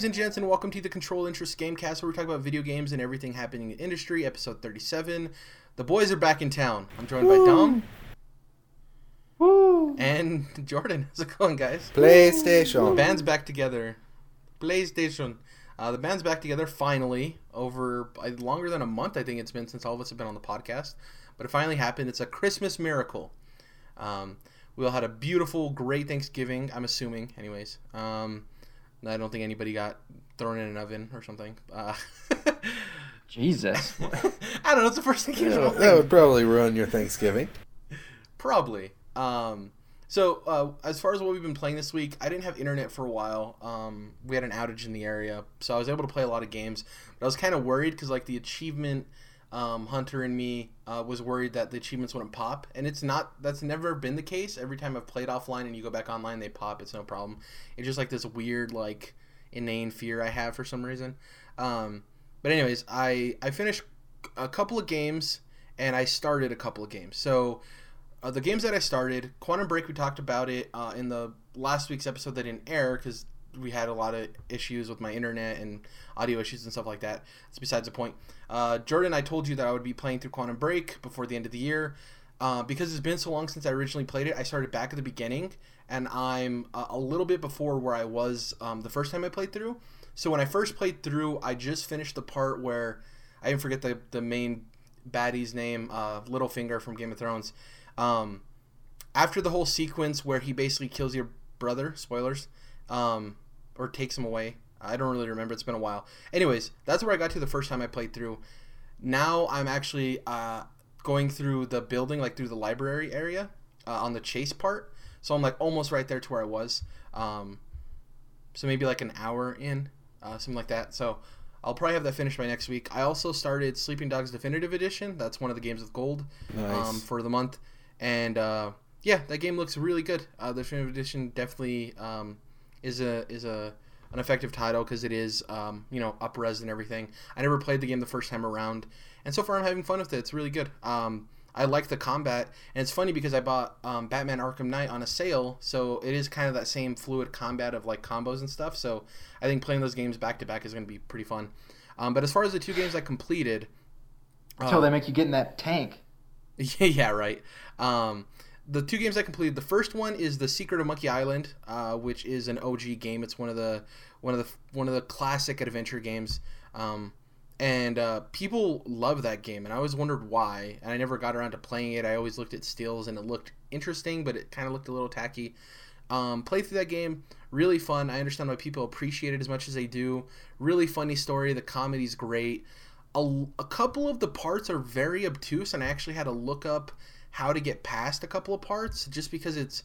Ladies and gents, and welcome to the Control Interest Gamecast, where we talk about video games and everything happening in the industry. Episode 37. The boys are back in town. I'm joined by Dom Woo! and Jordan. How's it going, guys? PlayStation. The band's back together. PlayStation. Uh, the band's back together finally over uh, longer than a month. I think it's been since all of us have been on the podcast, but it finally happened. It's a Christmas miracle. Um, we all had a beautiful, great Thanksgiving. I'm assuming, anyways. Um, I don't think anybody got thrown in an oven or something. Uh, Jesus. I don't know. It's the first thing you Yeah, know. that would probably ruin your Thanksgiving. Probably. Um, so uh, as far as what we've been playing this week, I didn't have internet for a while. Um, we had an outage in the area, so I was able to play a lot of games. But I was kind of worried because like the achievement um, hunter and me uh, was worried that the achievements wouldn't pop, and it's not. That's never been the case. Every time I've played offline and you go back online, they pop. It's no problem. It's just like this weird like inane fear I have for some reason. Um, but anyways, I I finished a couple of games and I started a couple of games. So uh, the games that I started, Quantum Break, we talked about it uh, in the last week's episode that didn't air because we had a lot of issues with my internet and audio issues and stuff like that. It's besides the point. Uh, Jordan, I told you that I would be playing through Quantum Break before the end of the year. Uh, because it's been so long since I originally played it, I started back at the beginning, and I'm a little bit before where I was um, the first time I played through. So when I first played through, I just finished the part where I didn't forget the the main baddie's name, uh, Littlefinger from Game of Thrones. Um, after the whole sequence where he basically kills your brother, spoilers, um, or takes him away. I don't really remember. It's been a while. Anyways, that's where I got to the first time I played through. Now I'm actually uh, going through the building, like through the library area uh, on the chase part. So I'm like almost right there to where I was. Um, so maybe like an hour in, uh, something like that. So I'll probably have that finished by next week. I also started Sleeping Dogs Definitive Edition. That's one of the games with gold Nice. um, for the month. And uh, yeah, that game looks really good. Uh, the Definitive Edition definitely um, is a is a an effective title because it is um, you know up res and everything. I never played the game the first time around, and so far I'm having fun with it. It's really good. Um, I like the combat, and it's funny because I bought um, Batman Arkham Knight on a sale, so it is kind of that same fluid combat of like combos and stuff. So I think playing those games back to back is going to be pretty fun. Um, but as far as the two games I completed, Until they make you get in that tank. yeah, yeah, right. Um, the two games I completed. The first one is The Secret of Monkey Island, uh, which is an OG game. It's one of the one of the one of the classic adventure games. Um, and uh, people love that game, and I always wondered why. And I never got around to playing it. I always looked at stills, and it looked interesting, but it kind of looked a little tacky. Um, played through that game, really fun. I understand why people appreciate it as much as they do. Really funny story. The comedy's great. A, a couple of the parts are very obtuse, and I actually had to look up how to get past a couple of parts just because it's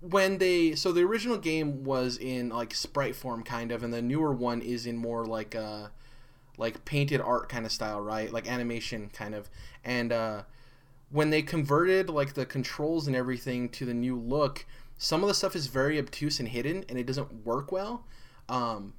when they so the original game was in like sprite form kind of and the newer one is in more like uh like painted art kind of style right? Like animation kind of. And uh when they converted like the controls and everything to the new look some of the stuff is very obtuse and hidden and it doesn't work well. Um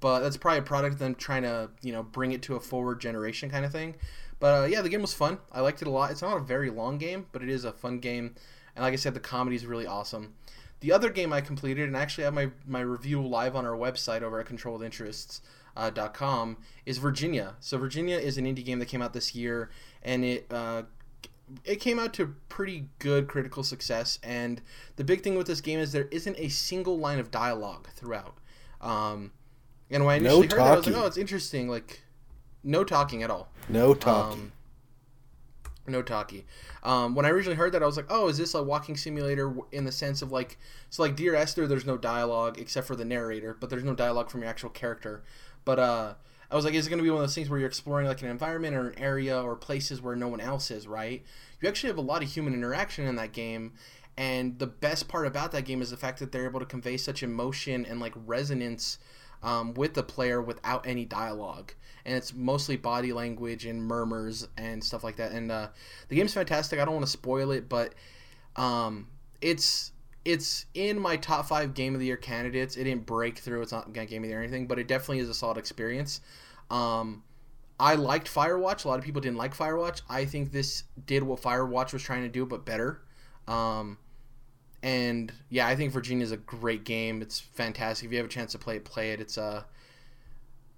but that's probably a product of them trying to you know bring it to a forward generation kind of thing but uh, yeah the game was fun. I liked it a lot. It's not a very long game but it is a fun game. And like i said the comedy is really awesome. The other game i completed and I actually have my, my review live on our website over at controlled interests uh, dot com is virginia. So virginia is an indie game that came out this year and it uh, it came out to pretty good critical success. And the big thing with this game is there isn't a single line of dialogue throughout. Um, and when I No initially heard that, I was like, "Oh, it's interesting." Like, no talking at all. No talking. Um, no talkie. Um, when I originally heard that, I was like, "Oh, is this a walking simulator in the sense of like, so like Dear Esther? There's no dialogue except for the narrator, but there's no dialogue from your actual character." But uh, I was like, "Is it going to be one of those things where you're exploring like an environment or an area or places where no one else is?" Right? You actually have a lot of human interaction in that game, and the best part about that game is the fact that they're able to convey such emotion and like resonance um, with the player without any dialogue. And it's mostly body language and murmurs and stuff like that. And uh, the game's fantastic. I don't want to spoil it but um, it's it's in my top five game of the year candidates. It didn't break through. It's not game of the year or anything but it definitely is a solid experience. Um, i liked firewatch. A lot of people didn't like firewatch. I think this did what firewatch was trying to do but better. Um, and yeah, I think Virginia is a great game. It's fantastic. If you have a chance to play it, play it. It's uh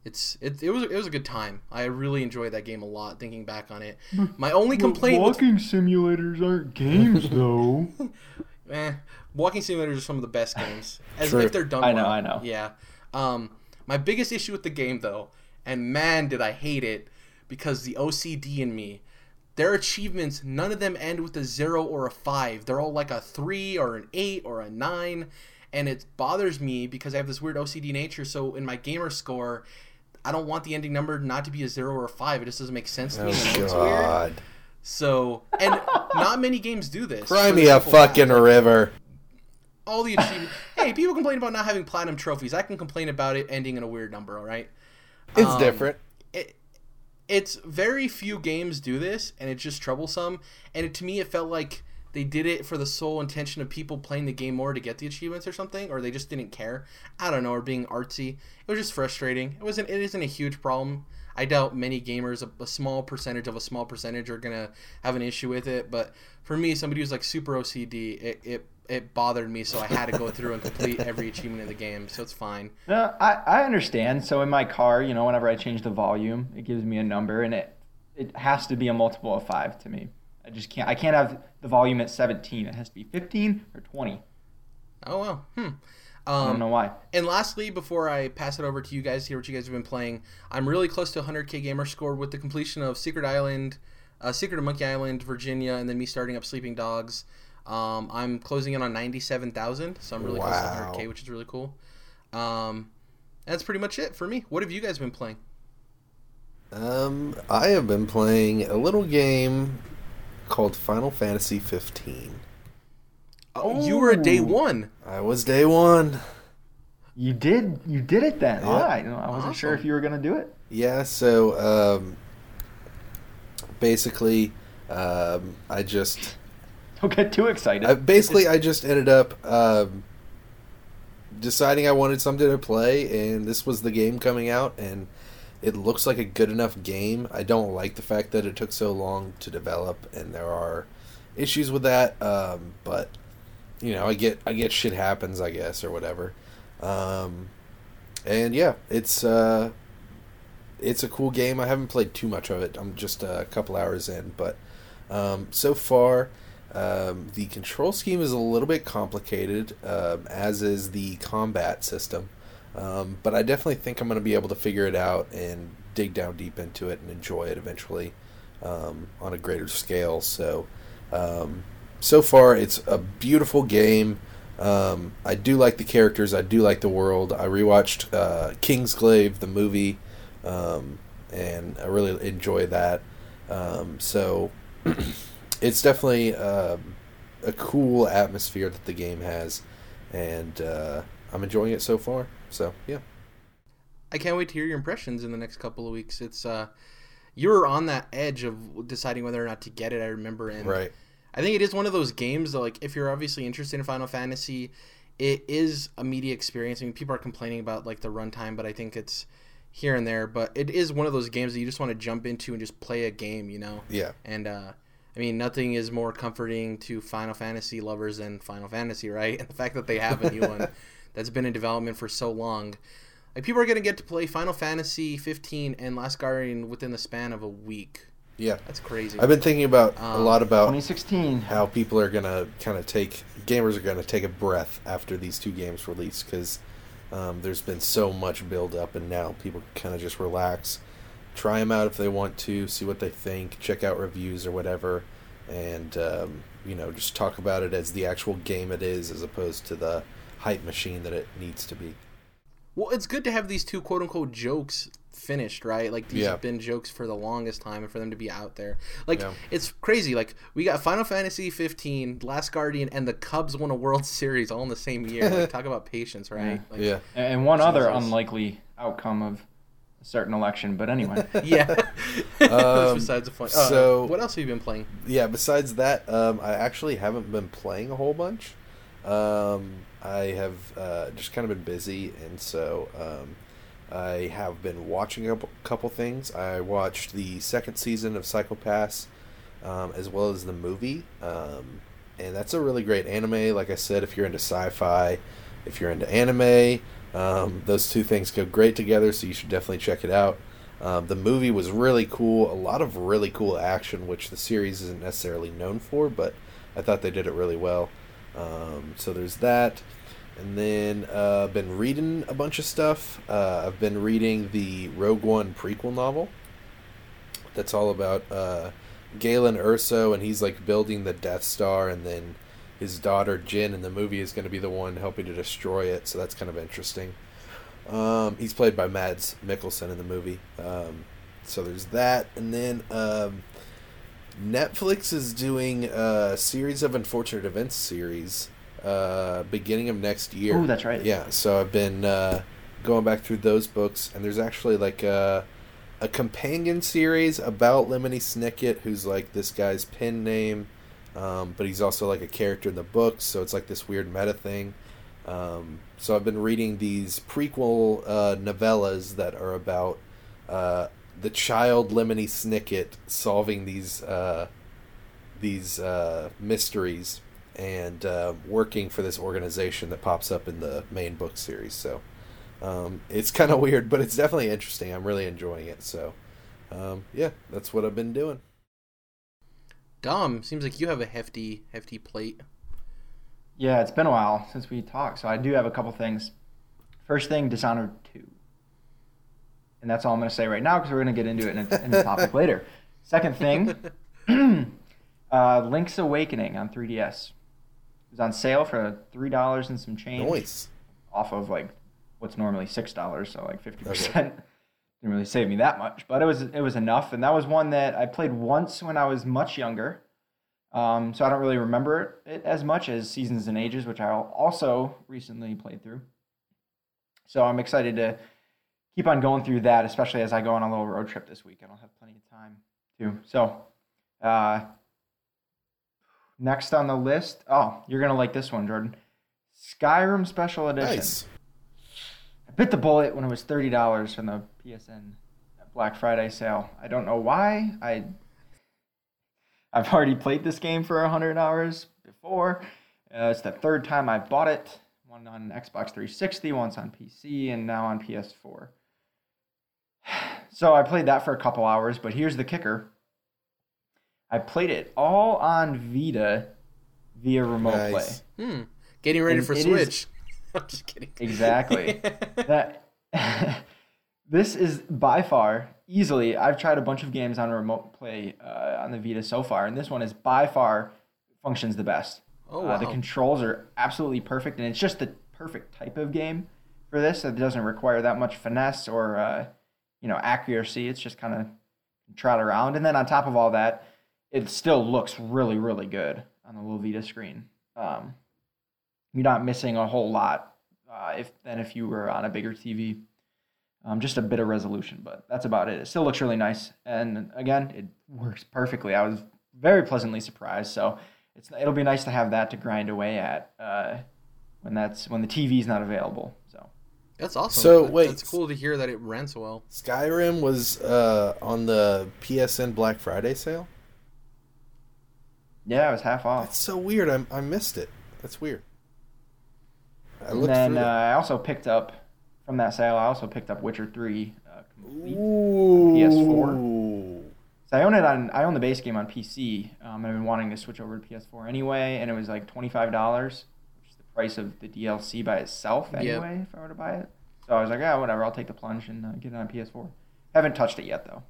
it's it, it was it was a good time. I really enjoyed that game a lot. Thinking back on it, my only complaint with walking simulators aren't games, though. eh, walking simulators are some of the best games as True. if they're done. I know, well. I know. Yeah. Um, my biggest issue with the game though, and man, did I hate it because the OCD in me. Their achievements, none of them end with a zero or a five. They're all like a three or an eight or a nine. And it bothers me because I have this weird OCD nature. So in my gamer score, I don't want the ending number not to be a zero or a five. It just doesn't make sense to me. Oh looks weird. God! So, and not many games do this. Cry me a fucking like, river. all the achievements. hey, people complain about not having platinum trophies. I can complain about it ending in a weird number. All right. It's Um, different. It, it's very few games do this, and it's just troublesome. And it, to me, it felt like they did it for the sole intention of people playing the game more to get the achievements or something, or they just didn't care. I don't know, or being artsy. It was just frustrating. It wasn't. It isn't a huge problem. I doubt many gamers, a, a small percentage of a small percentage, are gonna have an issue with it. But for me, somebody who's like super OCD, it it, it bothered me, so I had to go through and complete every achievement in the game. So it's fine. No, I, I understand. So in my car, you know, whenever I change the volume, it gives me a number, and it it has to be a multiple of five to me. I just can't. I can't have the volume at 17. It has to be 15 or 20. Oh well. Hmm. I don't Um, know why. And lastly, before I pass it over to you guys, hear what you guys have been playing, I'm really close to 100k gamer score with the completion of Secret Island, uh, Secret of Monkey Island, Virginia, and then me starting up Sleeping Dogs. Um, I'm closing in on 97,000, so I'm really Wow. close to 100k, which is really cool. Um, that's pretty much it for me. What have you guys been playing? Um, I have been playing a little game called Final Fantasy 15. Oh, you were a day one. I was day one. You did. You did it then. Yeah. All right. I wasn't sure if you were gonna do it. Yeah, so um, basically, um, I just Don't get too excited. I, basically I just ended up um, deciding I wanted something to play, and this was the game coming out, and it looks like a good enough game. I don't like the fact that it took so long to develop, and there are issues with that. Um, but you know, I get I get shit happens, I guess, or whatever. Um, and yeah, it's uh, it's a cool game. I haven't played too much of it. I'm just a couple hours in, but um, so far, um, the control scheme is a little bit complicated, um, as is the combat system. Um, but I definitely think I'm going to be able to figure it out and dig down deep into it and enjoy it eventually um, on a greater scale. So, um, so far, it's a beautiful game. I do like the characters. I do like the world. I rewatched uh, Kingsglaive, the movie, and I really enjoy that. So it's definitely um, a cool atmosphere that the game has, and uh, I'm enjoying it so far. So yeah, I can't wait to hear your impressions in the next couple of weeks. It's uh, you were on that edge of deciding whether or not to get it. I remember, and right. I think it is one of those games that, like, if you're obviously interested in Final Fantasy, it is a media experience. I mean, people are complaining about like the runtime, but I think it's here and there. But it is one of those games that you just want to jump into and just play a game, you know. Yeah, And uh, I mean, nothing is more comforting to Final Fantasy lovers than Final Fantasy, right? And the fact that they have a new one that's been in development for so long. Like people are gonna get to play Final Fantasy 15 and Last Guardian within the span of a week. yeah. That's crazy. I've been thinking about a Um, lot about 2016. how people are gonna kind of take gamers are gonna take a breath after these two games release because um, there's been so much build up and now people kind of just relax, try them out if they want to, see what they think, check out reviews or whatever, and um, you know just talk about it as the actual game it is as opposed to the hype machine that it needs to be. Well, it's good to have these two quote unquote jokes finished, right? Like these Yeah. have been jokes for the longest time, and for them to be out there, like Yeah. it's crazy. Like we got Final Fantasy 15, Last Guardian, and the Cubs won a World Series all in the same year. Like, talk about patience, right? Like, yeah, And one other Jesus. unlikely outcome of a certain election. But anyway, yeah. Um, besides the point. Uh, so- what else have you been playing? yeah. Besides that, um, I actually haven't been playing a whole bunch. Um, I have uh, just kind of been busy, and so um, I have been watching a couple- couple things. I watched the second season of Psycho-Pass, um, as well as the movie. Um, and that's a really great anime. Like I said, if you're into sci-fi, if you're into anime, um, those two things go great together. So you should definitely check it out. Um, the movie was really cool. A lot of really cool action, which the series isn't necessarily known for, but I thought they did it really well. Um, so there's that. And then uh, been reading a bunch of stuff. Uh, I've been reading the Rogue One prequel novel. That's all about uh, Galen Erso, and he's like building the Death Star, and then his daughter Jyn in the movie is going to be the one helping to destroy it. So that's kind of interesting. Um, he's played by Mads Mikkelsen in the movie. Um, so there's that, and then um, Netflix is doing a series of unfortunate events series uh, beginning of next year. Oh, that's right. Yeah, so I've been uh, going back through those books, and there's actually like a, a companion series about Lemony Snicket, who's like this guy's pen name, um, but he's also like a character in the books, so it's like this weird meta thing. Um, so I've been reading these prequel uh, novellas that are about uh, the child Lemony Snicket solving these uh, these uh, mysteries and uh, working for this organization that pops up in the main book series. So um, it's kind of weird, but it's definitely interesting. I'm really enjoying it. So um, yeah, that's what I've been doing. Dom, seems like you have a hefty, hefty plate. Yeah, it's been a while since we talked, so I do have a couple things. First thing, Dishonored 2. And that's all I'm going to say right now because we're going to get into it in a, in a topic later. Second thing, uh, Link's Awakening on 3DS. It was on sale for $3 and some change. Nice. Off of like what's normally $6, so like 50%. Didn't really save me that much, but it was it was enough. And that was one that I played once when I was much younger. Um, so I don't really remember it as much as Seasons and Ages, which I also recently played through. So I'm excited to keep on going through that, especially as I go on a little road trip this week. I don't have plenty of time too. So uh, next on the list, oh, you're gonna like this one, Jordan. Skyrim Special Edition. Nice. I bit the bullet when it was thirty dollars from the PSN Black Friday sale. I don't know why. I I've already played this game for 100 hours before. Uh, it's the third time I bought it. One on Xbox 360, once on PC, and now on PS4. So I played that for a couple hours, but here's the kicker. I played it all on Vita via remote Nice. play. Hmm. Getting ready And for it is- Switch. I'm just kidding. Exactly. that this is by far easily i've tried a bunch of games on remote play uh, on the vita so far and this one is by far functions the best. Oh, uh, wow. the controls are absolutely perfect and it's just the perfect type of game for this. It doesn't require that much finesse or uh, you know accuracy. It's just kind of trot around and then on top of all that it still looks really really good on the little vita screen. Um, you're not missing a whole lot uh, if than if you were on a bigger tv um, just a bit of resolution, but that's about it. It still looks really nice, and again, it works perfectly. I was very pleasantly surprised. So it's it'll be nice to have that to grind away at uh, when that's when the TV's not available. So That's awesome. So, That- wait. That's cool to hear that it rents well. Skyrim was uh, on the PSN Black Friday sale. yeah, it was half off. That's so weird. I, I missed it. That's weird. I And then uh. I also picked up from that sale. I also picked up Witcher Three uh, complete. Ooh. PS4. So I own it on I own the base game on PC. Um, and I've been wanting to switch over to PS4 anyway, and it was like twenty five dollars, which is the price of the DLC by itself Yep. anyway. If I were to buy it, so I was like, yeah, whatever. I'll take the plunge and uh, get it on PS4. Haven't touched it yet though.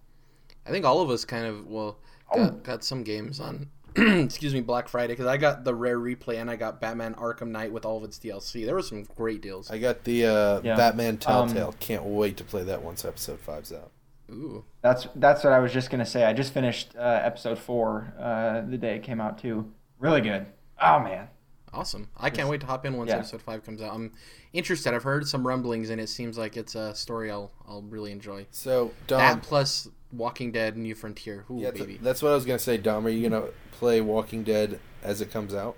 I think all of us kind of well got, Oh. got some games on. excuse me, Black Friday because I got the rare replay and I got Batman Arkham Knight with all of its DLC. There were some great deals. I got the uh, Yeah. Batman Um, Telltale. Can't wait to play that once episode five's out. Ooh, That's that's what I was just gonna say. I just finished uh, episode four uh, the day it came out too. Really good. Oh man. awesome! I can't wait to hop in once Yeah. episode five comes out. I'm interested. I've heard some rumblings and it seems like it's a story I'll I'll really enjoy. So Dom, that plus Walking Dead: New Frontier. Ooh, yeah, th- baby. that's what I was gonna say. Dom, are you gonna play Walking Dead as it comes out?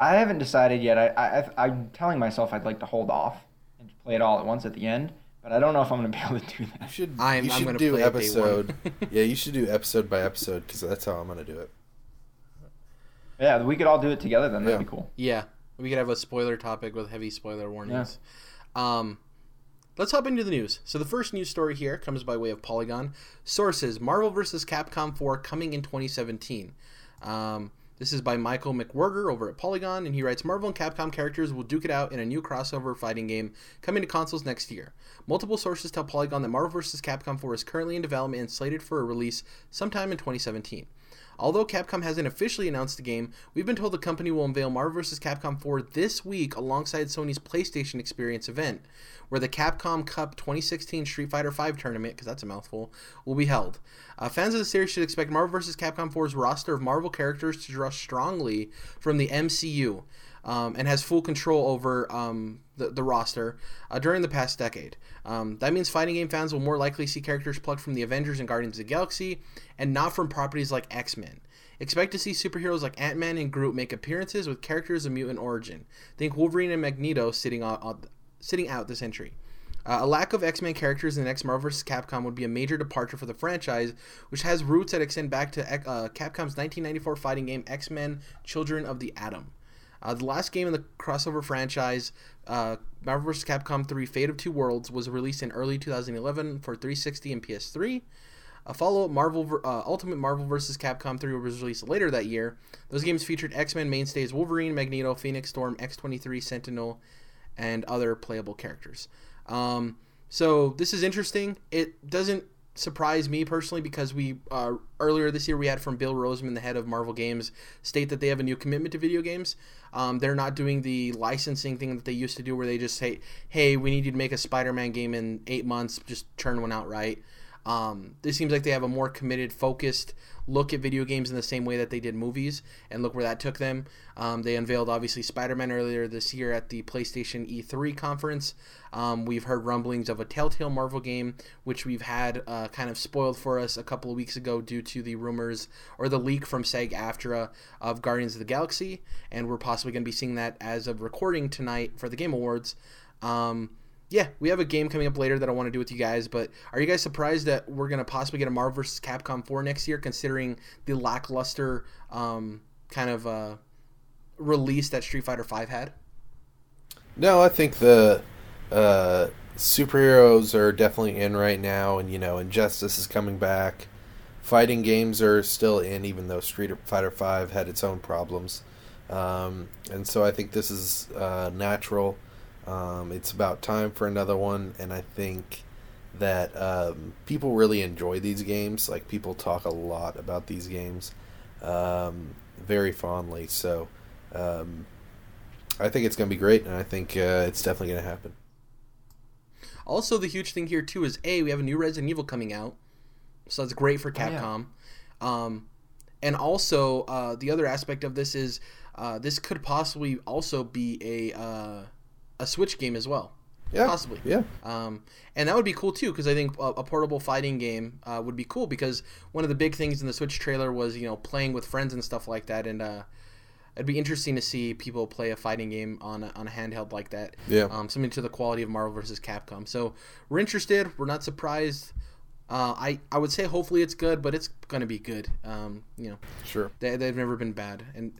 I haven't decided yet. I, I I'm telling myself I'd like to hold off and play it all at once at the end, but I don't know if I'm gonna be able to do You that. should. I'm- you I'm should gonna do play episode. yeah, you should do episode by episode because that's how I'm gonna do it. Yeah, we could all do it together then. That'd Yeah. be cool. Yeah, we could have a spoiler topic with heavy spoiler warnings. Um, let's hop into the news. So the first news story here comes by way of Polygon. Sources: Marvel vs. Capcom 4 coming in 2017. Um, this is by Michael McWhertor over at Polygon, and he writes Marvel and Capcom characters will duke it out in a new crossover fighting game coming to consoles next year. Multiple sources tell Polygon that Marvel vs. Capcom 4 is currently in development and slated for a release sometime in 2017. Although Capcom hasn't officially announced the game, we've been told the company will unveil Marvel vs. Capcom 4 this week alongside Sony's PlayStation Experience event, where the Capcom Cup 2016 Street Fighter V tournament, because that's a mouthful, will be held. Uh, fans of the series should expect Marvel vs. Capcom 4's roster of Marvel characters to draw strongly from the MCU. Um, and has full control over um, the, the roster uh, during the past decade. Um, that means fighting game fans will more likely see characters plucked from the Avengers and Guardians of the Galaxy, and not from properties like X Men. Expect to see superheroes like Ant Man and Groot make appearances with characters of mutant origin. Think Wolverine and Magneto sitting sitting out this entry. Uh, a lack of X Men characters in the next Marvel vs. Capcom would be a major departure for the franchise, which has roots that extend back to uh, Capcom's 1994 fighting game X Men Children of the Atom. Uh, the last game in the crossover franchise, uh, Marvel vs. Capcom 3 Fate of Two Worlds, was released in early 2011 for 360 and PS3. A follow-up Marvel uh, Ultimate Marvel vs. Capcom 3 was released later that year. Those games featured X-Men mainstays Wolverine, Magneto, Phoenix Storm, X-23, Sentinel, and other playable characters. Um, so this is interesting. It doesn't surprise me personally because we uh, earlier this year we had from Bill Rosemann, the head of Marvel Games, state that they have a new commitment to video games. Um, they're not doing the licensing thing that they used to do, where they just say, "Hey, we need you to make a Spider-Man game in eight months. Just churn one out, right?" Um, this seems like they have a more committed, focused look at video games in the same way that they did movies, and look where that took them. Um, they unveiled obviously Spider-Man earlier this year at the PlayStation E3 conference. Um, we've heard rumblings of a Telltale Marvel game, which we've had uh, kind of spoiled for us a couple of weeks ago due to the rumors or the leak from SAG-AFTRA of Guardians of the Galaxy, and we're possibly going to be seeing that as of recording tonight for the Game Awards. Um, yeah, we have a game coming up later that I want to do with you guys, but are you guys surprised that we're to possibly get a Marvel vs. Capcom 4 next year, considering the lackluster um, kind of uh, release that Street Fighter 5 had? No, I think the uh, superheroes are definitely in right now, and you know, Injustice is coming back. Fighting games are still in, even though Street Fighter Five had its own problems, um, and so I think this is uh, natural. Um, it's about time for another one, and I think that um, people really enjoy these games. Like people talk a lot about these games um, very fondly. So um, I think it's going to be great, and I think uh, it's definitely going to happen. Also, the huge thing here too is a we have a new Resident Evil coming out, so that's great for yeah. Capcom. um, and also uh, the other aspect of this is uh, this could possibly also be a uh, a Switch game as well. Yeah, Possibly. Yeah, Um, and that would be cool too, because I think a, a portable fighting game uh, would be cool. Because one of the big things in the Switch trailer was you know playing with friends and stuff like that, and uh, it'd be interesting to see people play a fighting game on a, on a handheld like that. Yeah. Um, something to the quality of Marvel vs. Capcom. So we're interested. We're not surprised. Uh, I I would say hopefully it's good, but it's gonna be good. Um, you know, sure. they, they've never been bad, and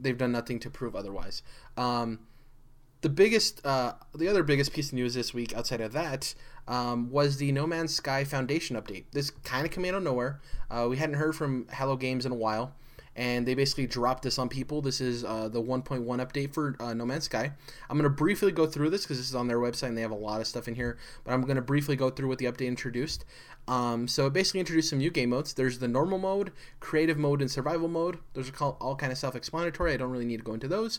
they've done nothing to prove otherwise. Um, the biggest, uh, the other biggest piece of news this week, outside of that, um, was the No Man's Sky Foundation update. This kind of came out of nowhere. Uh, we hadn't heard from Hello Games in a while, and they basically dropped this on people. This is uh, the 1.1 update for uh, No Man's Sky. I'm going to briefly go through this because this is on their website and they have a lot of stuff in here, but I'm going to briefly go through what the update introduced. Um, so it basically introduced some new game modes. There's the normal mode, creative mode, and survival mode. Those are all kind of self-explanatory. I don't really need to go into those.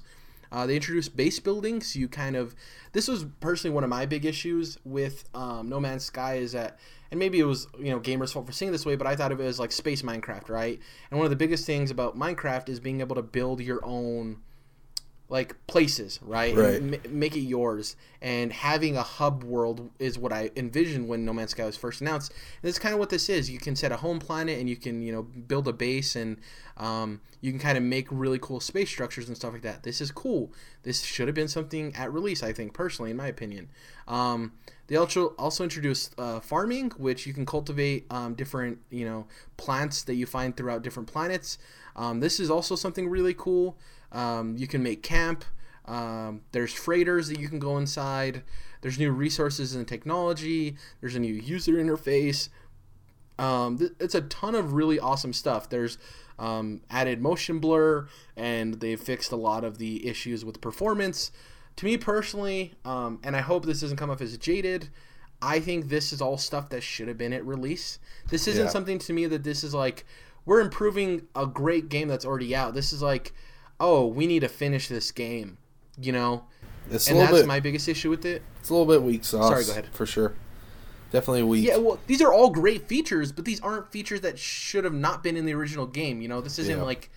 Uh, they introduced base building, so you kind of. This was personally one of my big issues with um, No Man's Sky is that, and maybe it was you know gamers' fault for seeing this way, but I thought of it as like space Minecraft, right? And one of the biggest things about Minecraft is being able to build your own like places, right? Right. Ma- make it yours. And having a hub world is what I envisioned when No Man's Sky was first announced. And that's kind of what this is. You can set a home planet and you can, you know, build a base and um, you can kind of make really cool space structures and stuff like that. This is cool. This should have been something at release, I think, personally, in my opinion. Um, They also also introduced uh, farming, which you can cultivate um, different you know plants that you find throughout different planets. Um, this is also something really cool. Um, you can make camp. Um, there's freighters that you can go inside. There's new resources and technology. There's a new user interface. Um, th- it's a ton of really awesome stuff. There's um, added motion blur, and they've fixed a lot of the issues with performance. To me personally, um, and I hope this doesn't come off as jaded, I think this is all stuff that should have been at release. This isn't Yeah. something to me that this is like we're improving a great game that's already out. This is like, oh, we need to finish this game, you know. It's a And little that's bit. my biggest issue with it. It's a little bit weak sauce. Sorry, go ahead. For sure. Definitely weak. Yeah, well, these are all great features, but these aren't features that should have not been in the original game. You know, this isn't Yeah. like,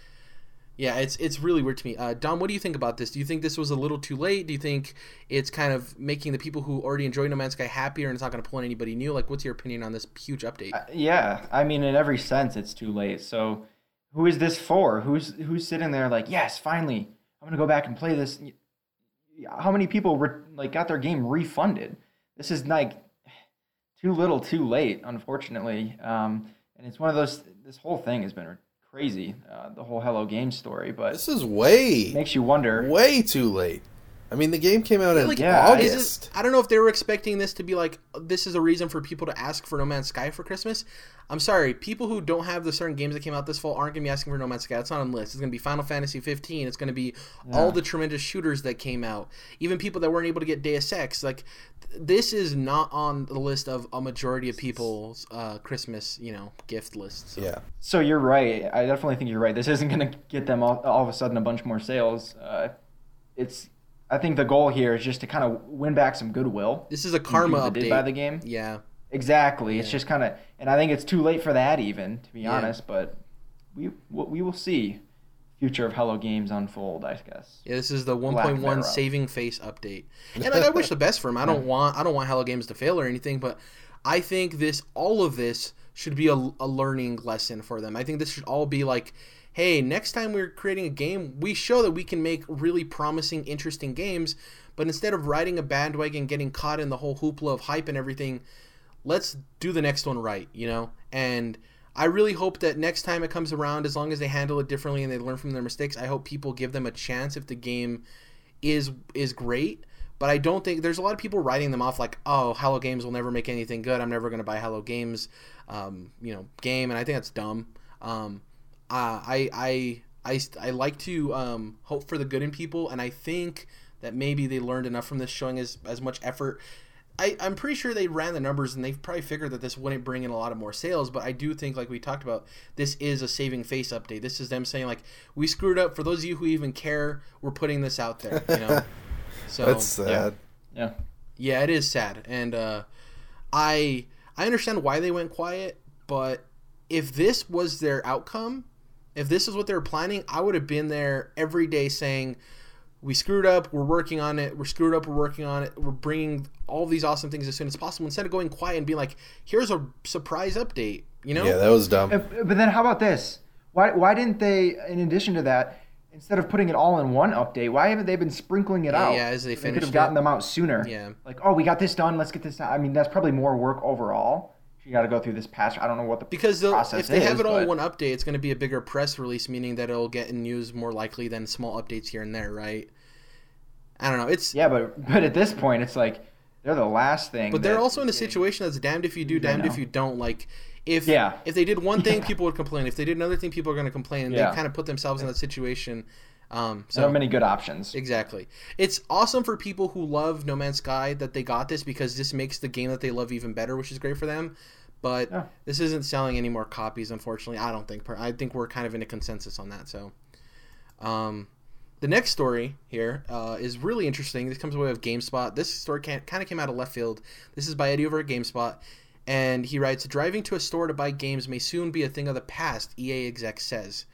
yeah, it's it's really weird to me. Uh, Dom, what do you think about this? Do you think this was a little too late? Do you think it's kind of making the people who already enjoy No Man's Sky happier and it's not going to pull in anybody new? Like, what's your opinion on this huge update? Uh, Yeah, I mean, in every sense, it's too late. So, who is this for? Who's who's sitting there like, yes, finally, I'm gonna go back and play this. How many people re- like got their game refunded? This is like too little, too late, unfortunately. Um, and it's one of those. This whole thing has been crazy. Uh, the whole Hello Game story, but This is way, makes you wonder. way too late. I mean, the game came out in Like, Yeah, is August. it- I don't know if they were expecting this to be like this is a reason for people to ask for No Man's Sky for Christmas. I'm sorry, people who don't have the certain games that came out this fall aren't going to be asking for No Man's Sky. It's not on the list. It's going to be Final Fantasy 15. It's going to be all the tremendous shooters that came out. Even people that weren't able to get Deus Ex. Like th- this is not on the list of a majority of people's uh, Christmas, you know, gift lists. So. yeah. So you're right. I definitely think you're right. This isn't going to get them all, all of a sudden a bunch more sales. Uh, it's. I think the goal here is just to kind of win back some goodwill. This is a karma update. did buy the game. Yeah. Exactly. It's just kind of, and I think it's too late for that even, to be Yeah. honest. But we we will see future of Hello Games unfold. I guess. Yeah, this is the 1.1 saving face update. And like I wish the best for him. I don't want I don't want Hello Games to fail or anything, but I think this all of this should be a, a learning lesson for them. I think this should all be like, hey, next time we're creating a game, we show that we can make really promising, interesting games. But instead of riding a bandwagon, getting caught in the whole hoopla of hype and everything, let's do the next one right, you know? And I really hope that next time it comes around, as long as they handle it differently and they learn from their mistakes, I hope people give them a chance if the game is is great. But I don't think there's a lot of people writing them off like, oh, Hello Games will never make anything good. I'm never going to buy Hello Games, um, you know, game, and I think that's dumb. Um, uh, I I I I like to um, hope for the good in people, and I think that maybe they learned enough from this, showing as as much effort. I, I'm pretty sure they ran the numbers and they've probably figured that this wouldn't bring in a lot of more sales, but I do think, like we talked about, this is a saving face update. This is them saying, like, we screwed up. For those of you who even care, we're putting this out there, you know? So That's sad. Yeah. yeah, it is sad, and uh, I I understand why they went quiet, but if this was their outcome, if this is what they were planning, I would have been there every day saying, "We screwed up. We're working on it. We're screwed up. We're working on it. We're bringing all these awesome things as soon as possible." Instead of going quiet and being like, "Here's a surprise update," you know? Yeah, that was dumb. If- But then how about this? Why why didn't they, in addition to that, instead of putting it all in one update, why haven't they been sprinkling it Yeah, out? yeah, as they could have gotten it. them out sooner. Yeah. Like, oh, we got this done. Let's get this done. I mean, that's probably more work overall. You got to go through this patch. I don't know what the Because process if they have it all in but- one update, it's going to be a bigger press release, meaning that it'll get in news more likely than small updates here and there, right? I don't know. It's Yeah, but but at this point, it's like they're the last thing. But they're also in a situation that's damned if you do, damned if know. you don't. Like, if Yeah. if they did one thing, Yeah. people would complain. If they did another thing, people are going to complain. And Yeah. they kind of put themselves in that situation. Um, so many good options. exactly, it's awesome for people who love No Man's Sky that they got this because this makes the game that they love even better, which is great for them. But Yeah. this isn't selling any more copies, unfortunately. I don't think. I think we're kind of in a consensus on that. So. Um, the next story here uh, is really interesting. This comes away of GameSpot. This story kind of came out of left field. This is by Eddie over at GameSpot. And he writes Driving to a store to buy games may soon be a thing of the past, EA exec says.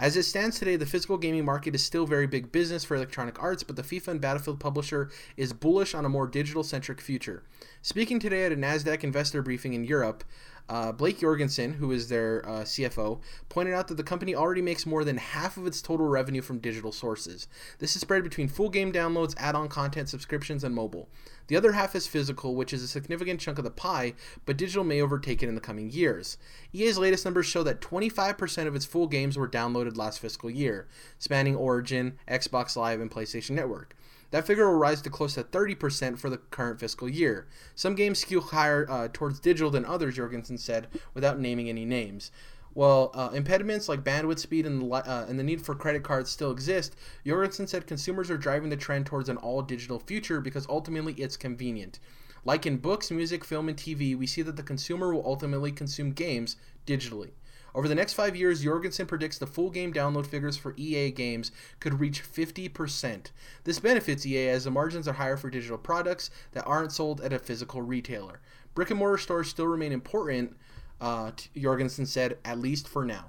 As it stands today, the physical gaming market is still very big business for Electronic Arts, but the FIFA and Battlefield publisher is bullish on a more digital centric future. Speaking today at a NASDAQ investor briefing in Europe, Uh, Blake Jorgensen, who is their uh, CFO, pointed out that the company already makes more than half of its total revenue from digital sources. This is spread between full game downloads, add on content, subscriptions, and mobile. The other half is physical, which is a significant chunk of the pie, but digital may overtake it in the coming years. EA's latest numbers show that 25% of its full games were downloaded last fiscal year, spanning Origin, Xbox Live, and PlayStation Network. That figure will rise to close to 30% for the current fiscal year. Some games skew higher uh, towards digital than others, Jorgensen said, without naming any names. While uh, impediments like bandwidth speed and uh, and the need for credit cards still exist, Jorgensen said consumers are driving the trend towards an all digital future because ultimately it's convenient. Like in books, music, film, and TV, we see that the consumer will ultimately consume games digitally. Over the next five years, Jorgensen predicts the full game download figures for EA games could reach 50%. This benefits EA as the margins are higher for digital products that aren't sold at a physical retailer. Brick and mortar stores still remain important, uh, Jorgensen said, at least for now.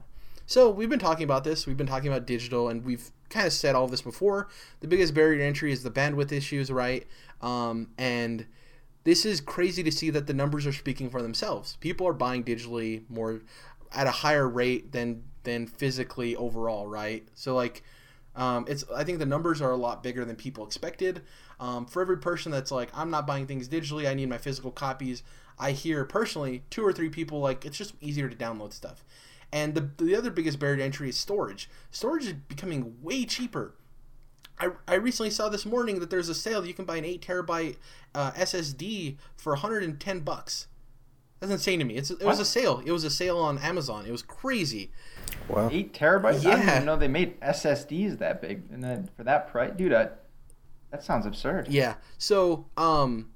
So we've been talking about this. We've been talking about digital, and we've kind of said all of this before. The biggest barrier to entry is the bandwidth issues, right? Um, and this is crazy to see that the numbers are speaking for themselves. People are buying digitally more at a higher rate than than physically overall, right? So like, um, it's I think the numbers are a lot bigger than people expected. Um, for every person that's like, I'm not buying things digitally, I need my physical copies. I hear personally two or three people like it's just easier to download stuff. And the, the other biggest barrier to entry is storage. Storage is becoming way cheaper. I, I recently saw this morning that there's a sale. You can buy an 8 terabyte uh, SSD for 110 bucks. That's insane to me. It's, it was a sale. It was a sale on Amazon. It was crazy. Wow. Eight terabytes? I didn't Yeah. even know they made SSDs that big. And then for that price, dude, I, that sounds absurd. Yeah. So, um,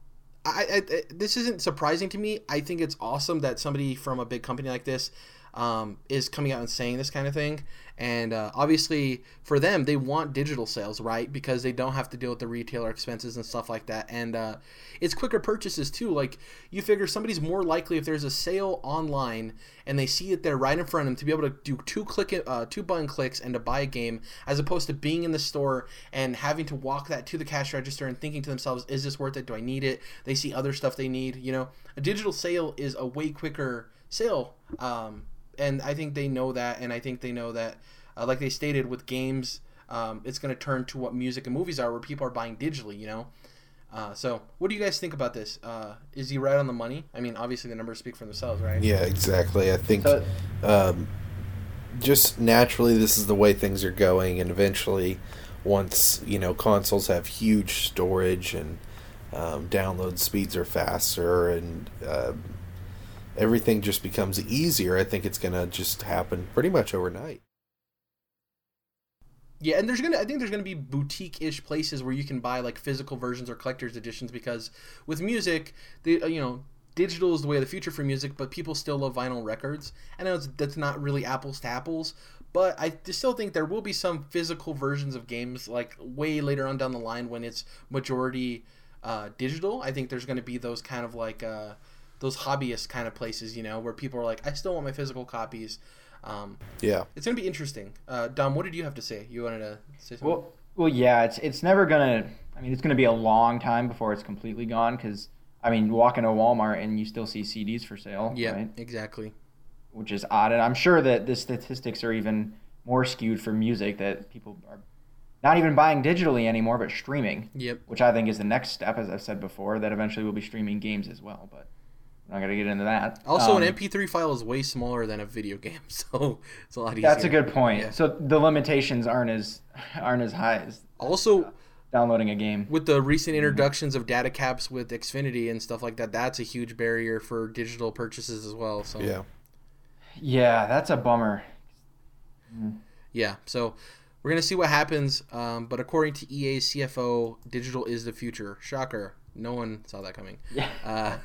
I, I, I this isn't surprising to me. I think it's awesome that somebody from a big company like this um, is coming out and saying this kind of thing. And uh, obviously, for them, they want digital sales, right? Because they don't have to deal with the retailer expenses and stuff like that. And uh, it's quicker purchases too. Like you figure somebody's more likely if there's a sale online and they see it there right in front of them to be able to do two click, uh, two button clicks and to buy a game, as opposed to being in the store and having to walk that to the cash register and thinking to themselves, "Is this worth it? Do I need it?" They see other stuff they need. You know, a digital sale is a way quicker sale. Um, and I think they know that, and I think they know that, uh, like they stated with games, um, it's going to turn to what music and movies are, where people are buying digitally. You know, uh, so what do you guys think about this? Uh, is he right on the money? I mean, obviously the numbers speak for themselves, right? Yeah, exactly. I think So- um, just naturally this is the way things are going, and eventually, once you know consoles have huge storage and um, download speeds are faster and um everything just becomes easier, I think it's gonna just happen pretty much overnight. Yeah, and there's gonna I think there's gonna be boutique-ish places where you can buy like physical versions or collector's editions because with music, the uh, you know digital is the way of the future for music, but people still love vinyl records. I know that's not really apples to apples, but I still think there will be some physical versions of games like way later on down the line when it's majority uh, digital. I think there's going to be those kind of like uh, those hobbyist kind of places, you know, where people are like, I still want my physical copies. Um, Yeah. it's going to be interesting. Uh, Dom, what did you have to say? You wanted to say something? Well, well, yeah, it's it's never gonna. I mean, it's gonna be a long time before it's completely gone. Because I mean, walk into Walmart and you still see CDs for sale. yeah, right? exactly. which is odd. And I'm sure that the statistics are even more skewed for music that people are not even buying digitally anymore, but streaming, Yep. which I think is the next step, as I've said before, that eventually we'll be streaming games as well. But I'm not going to get into that. Also, Um, an MP3 file is way smaller than a video game, so it's a lot easier. That's a good point. Yeah. So the limitations aren't as aren't as high as Also, downloading a game. with the recent introductions of data caps with Xfinity and stuff like that, that's a huge barrier for digital purchases as well. So Yeah. Yeah, that's a bummer. Yeah, so we're gonna see what happens. Um, but according to EA CFO, digital is the future. Shocker. No one saw that coming. Yeah. Uh,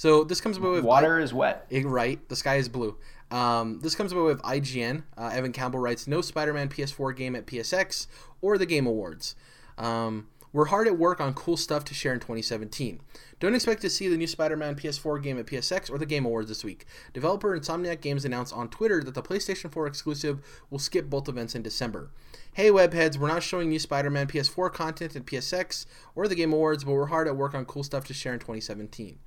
so this comes about with Water is wet. Right, the sky is blue. Um, this comes about with IGN. Uh, Evan Campbell writes, "No Spider-Man PS4 game at PSX or the Game Awards. Um, we're hard at work on cool stuff to share in 2017. Don't expect to see the new Spider-Man PS4 game at PSX or the Game Awards this week. Developer Insomniac Games announced on Twitter that the PlayStation 4 exclusive will skip both events in December. Hey webheads, we're not showing new Spider-Man PS4 content at PSX or the Game Awards, but we're hard at work on cool stuff to share in 2017."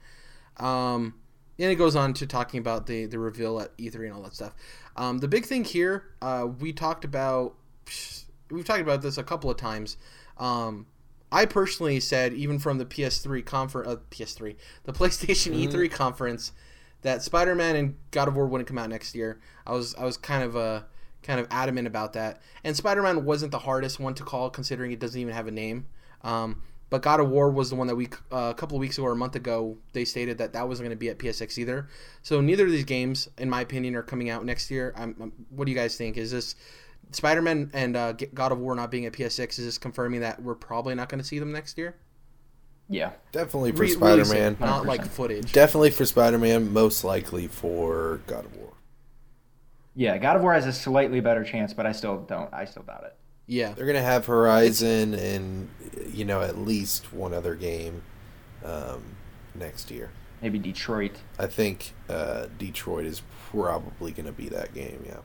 Um, and it goes on to talking about the the reveal at E3 and all that stuff. Um, the big thing here, uh, we talked about, we've talked about this a couple of times. Um, I personally said, even from the PS3 conference, uh, PS3, the PlayStation Mm-hmm. E3 conference, that Spider-Man and God of War wouldn't come out next year. I was I was kind of uh, kind of adamant about that. And Spider-Man wasn't the hardest one to call, considering it doesn't even have a name. Um, but God of War was the one that we uh, a couple of weeks ago or a month ago they stated that that wasn't going to be at PSX either. So neither of these games, in my opinion, are coming out next year. I'm, I'm- what do you guys think? Is this Spider-Man and uh, God of War not being at PSX? Is this confirming that we're probably not going to see them next year? Yeah. Definitely for Re- Spider Man. not like footage. Definitely for Spider Man. Most likely for God of War. Yeah, God of War has a slightly better chance, but I still don't. I still doubt it. Yeah, They're gonna have Horizon and you know at least one other game um, next year. Maybe Detroit. I think uh, Detroit is probably gonna be that game. Yeah.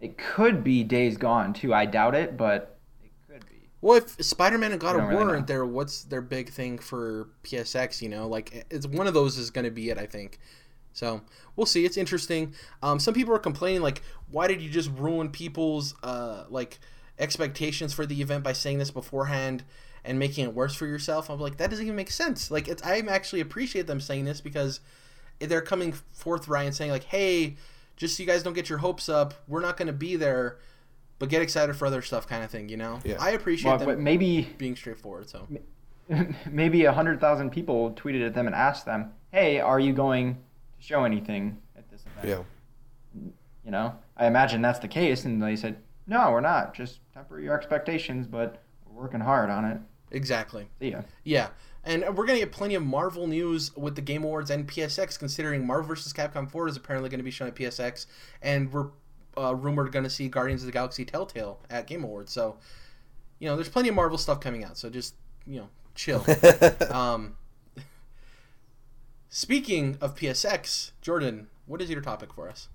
It could be Days Gone too. I doubt it, but it could be. Well, if Spider-Man and God of don't really War know. aren't there, what's their big thing for PSX? You know, like it's one of those is going to be it. I think. So we'll see. It's interesting. Um, some people are complaining, like, why did you just ruin people's uh, like expectations for the event by saying this beforehand and making it worse for yourself? I'm like, that doesn't even make sense. Like, it's, I actually appreciate them saying this because they're coming forthright and saying like, hey, just so you guys don't get your hopes up, we're not going to be there, but get excited for other stuff, kind of thing. You know, Yeah. I appreciate Well, them but maybe being straightforward. So maybe a hundred thousand people tweeted at them and asked them, "Hey, are you going to show anything at this event?" Yeah. You know, I imagine that's the case, and they said, "No, we're not. Just temper your expectations, but we're working hard on it." exactly, ya. yeah. And we're gonna get plenty of Marvel news with the Game Awards and PSX, considering Marvel vs. Capcom 4 is apparently going to be shown at PSX, and we're uh, rumored going to see Guardians of the Galaxy Telltale at Game Awards. So, you know, there's plenty of Marvel stuff coming out. So just you know, chill. um, speaking of PSX, Jordan, what is your topic for us?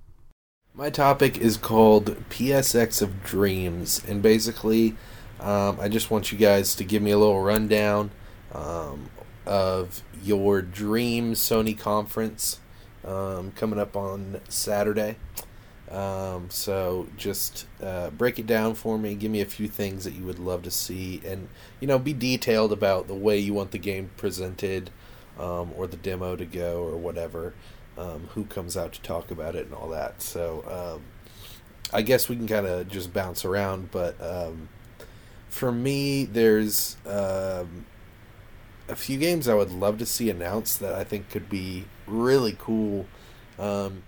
My topic is called PSX of Dreams, and basically, um, I just want you guys to give me a little rundown um, of your dream Sony conference um, coming up on Saturday. Um, so just uh, break it down for me. Give me a few things that you would love to see, and you know, be detailed about the way you want the game presented, um, or the demo to go, or whatever. Um, who comes out to talk about it and all that. So um, I guess we can kind of just bounce around, but um, for me, there's um, a few games I would love to see announced that I think could be really cool. Um,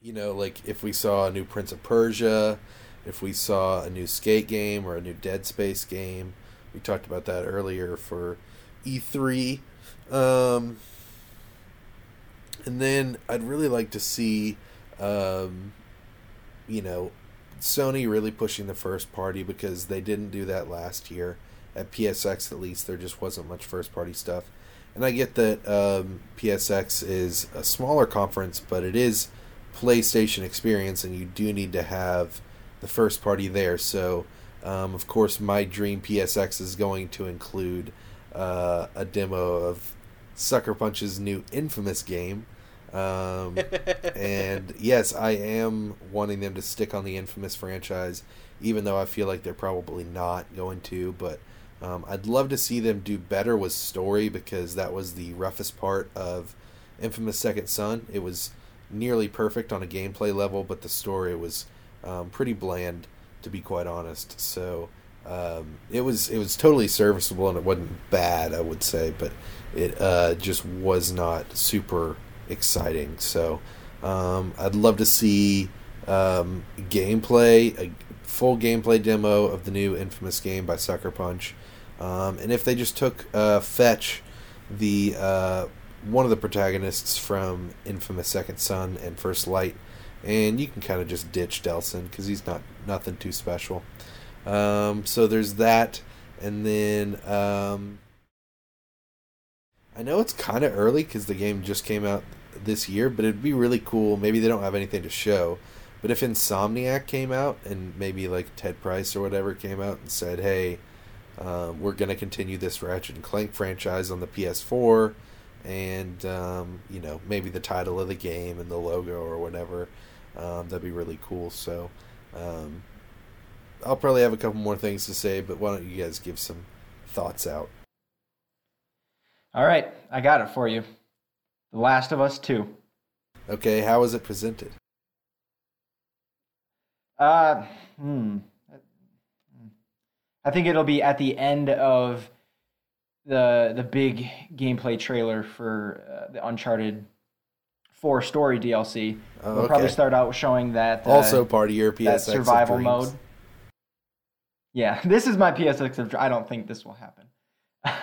you know, like if we saw a new Prince of Persia, if we saw a new Skate game or a new Dead Space game. We talked about that earlier for E3. Um, and then I'd really like to see, um, you know, Sony really pushing the first party because they didn't do that last year. At PSX, at least, there just wasn't much first party stuff. And I get that um, PSX is a smaller conference, but it is PlayStation experience, and you do need to have the first party there. So, um, of course, my dream PSX is going to include uh, a demo of Sucker Punch's new Infamous game. Um, and yes, I am wanting them to stick on the Infamous franchise, even though I feel like they're probably not going to. But um, I'd love to see them do better with story because that was the roughest part of Infamous Second Son. It was nearly perfect on a gameplay level, but the story was um, pretty bland, to be quite honest. So um, it was it was totally serviceable and it wasn't bad, I would say, but it uh, just was not super exciting. So um, I'd love to see um, gameplay, a full gameplay demo of the new Infamous game by Sucker Punch, um, and if they just took uh, Fetch, the uh, one of the protagonists from Infamous Second Son and First Light, and you can kind of just ditch Delsin because he's not nothing too special. Um, so there's that, and then um, I know it's kind of early because the game just came out this year, but it'd be really cool. Maybe they don't have anything to show, but if Insomniac came out and maybe like Ted Price or whatever came out and said, "Hey, um, we're going to continue this Ratchet and Clank franchise on the PS4, and um, you know maybe the title of the game and the logo or whatever. Um, that'd be really cool. So um, I'll probably have a couple more things to say, but why don't you guys give some thoughts out? All right, I got it for you. The Last of Us 2. Okay, how is it presented? Uh, hmm. I think it'll be at the end of the the big gameplay trailer for uh, the Uncharted 4 story DLC. Oh, We'll probably start out showing that uh, also part of your PSX that of survival mode. Yeah, this is my PSX of. I don't think this will happen.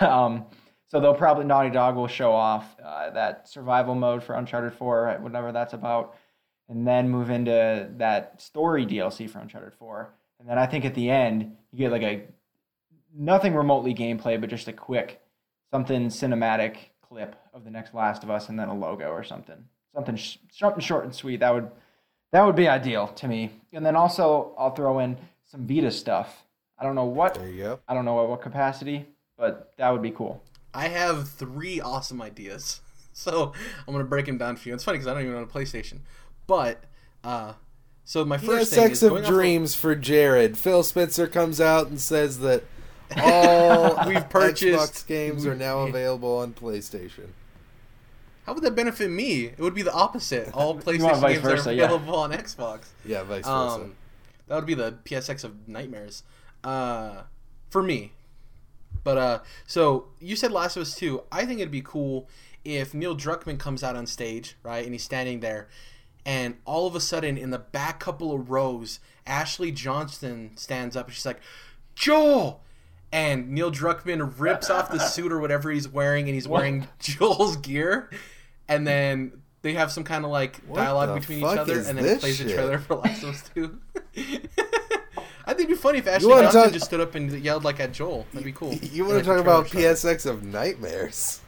um, so they'll probably Naughty Dog will show off uh, that survival mode for Uncharted 4, right, whatever that's about, and then move into that story DLC for Uncharted 4. And then I think at the end you get like a nothing remotely gameplay, but just a quick something cinematic clip of the next Last of Us, and then a logo or something, something sh- something short and sweet. That would that would be ideal to me. And then also I'll throw in some Vita stuff. I don't know what There you go. I don't know what, what capacity, but that would be cool. I have three awesome ideas. So I'm gonna break them down for you. It's funny because I don't even own a PlayStation. But uh, so my first thing is PSX going of off dreams for Jared. Phil Spencer comes out and says that all We've purchased- Xbox games are now available on PlayStation. How would that benefit me? It would be the opposite. All PlayStation games versa, are yeah. available on Xbox. Yeah, vice versa. Um, that would be the PSX of nightmares. Uh, for me. But uh, so you said Last of Us Two. I think it'd be cool if Neil Druckmann comes out on stage, right, and he's standing there, and all of a sudden, in the back couple of rows, Ashley Johnson stands up and she's like, "Joel." And Neil Druckmann rips off the suit or whatever he's wearing, and he's wearing Joel's gear, and then they have some kind of like What dialogue between each other, and then plays the shit? trailer for Last of Us Two. I think it'd be funny if Ashley Johnson talk- just stood up and yelled like at Joel. That'd be cool. You And, want to the talk about. PSX of nightmares?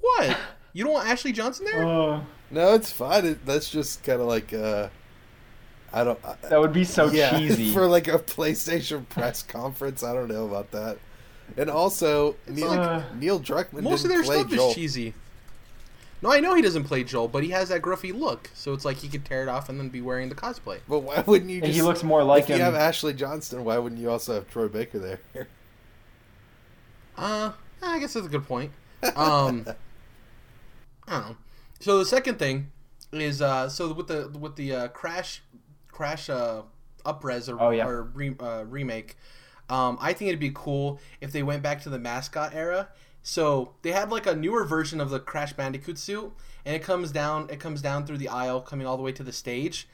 What? You don't want Ashley Johnson there? Uh, No, it's fine. It, that's just kind of like uh, I don't. I, that would be so yeah, cheesy. for like a PlayStation press conference. I don't know about that. And also, Neil, like- Neil Druckmann Most of didn't their play stuff Joel. is cheesy. No, I know he doesn't play Joel, but he has that gruffy look, so it's like he could tear it off and then be wearing the cosplay. But why wouldn't you? Just, he looks more like if you have Ashley Johnson, why wouldn't you also have Troy Baker there? Uh, I guess that's a good point. Um, I don't know. So the second thing is uh, so with the with the uh, crash crash uh, upres or, Oh, yeah. or re, uh, remake, um, I think it'd be cool if they went back to the mascot era. So they had like a newer version of the Crash Bandicoot suit, and it comes down it comes down through the aisle, coming all the way to the stage,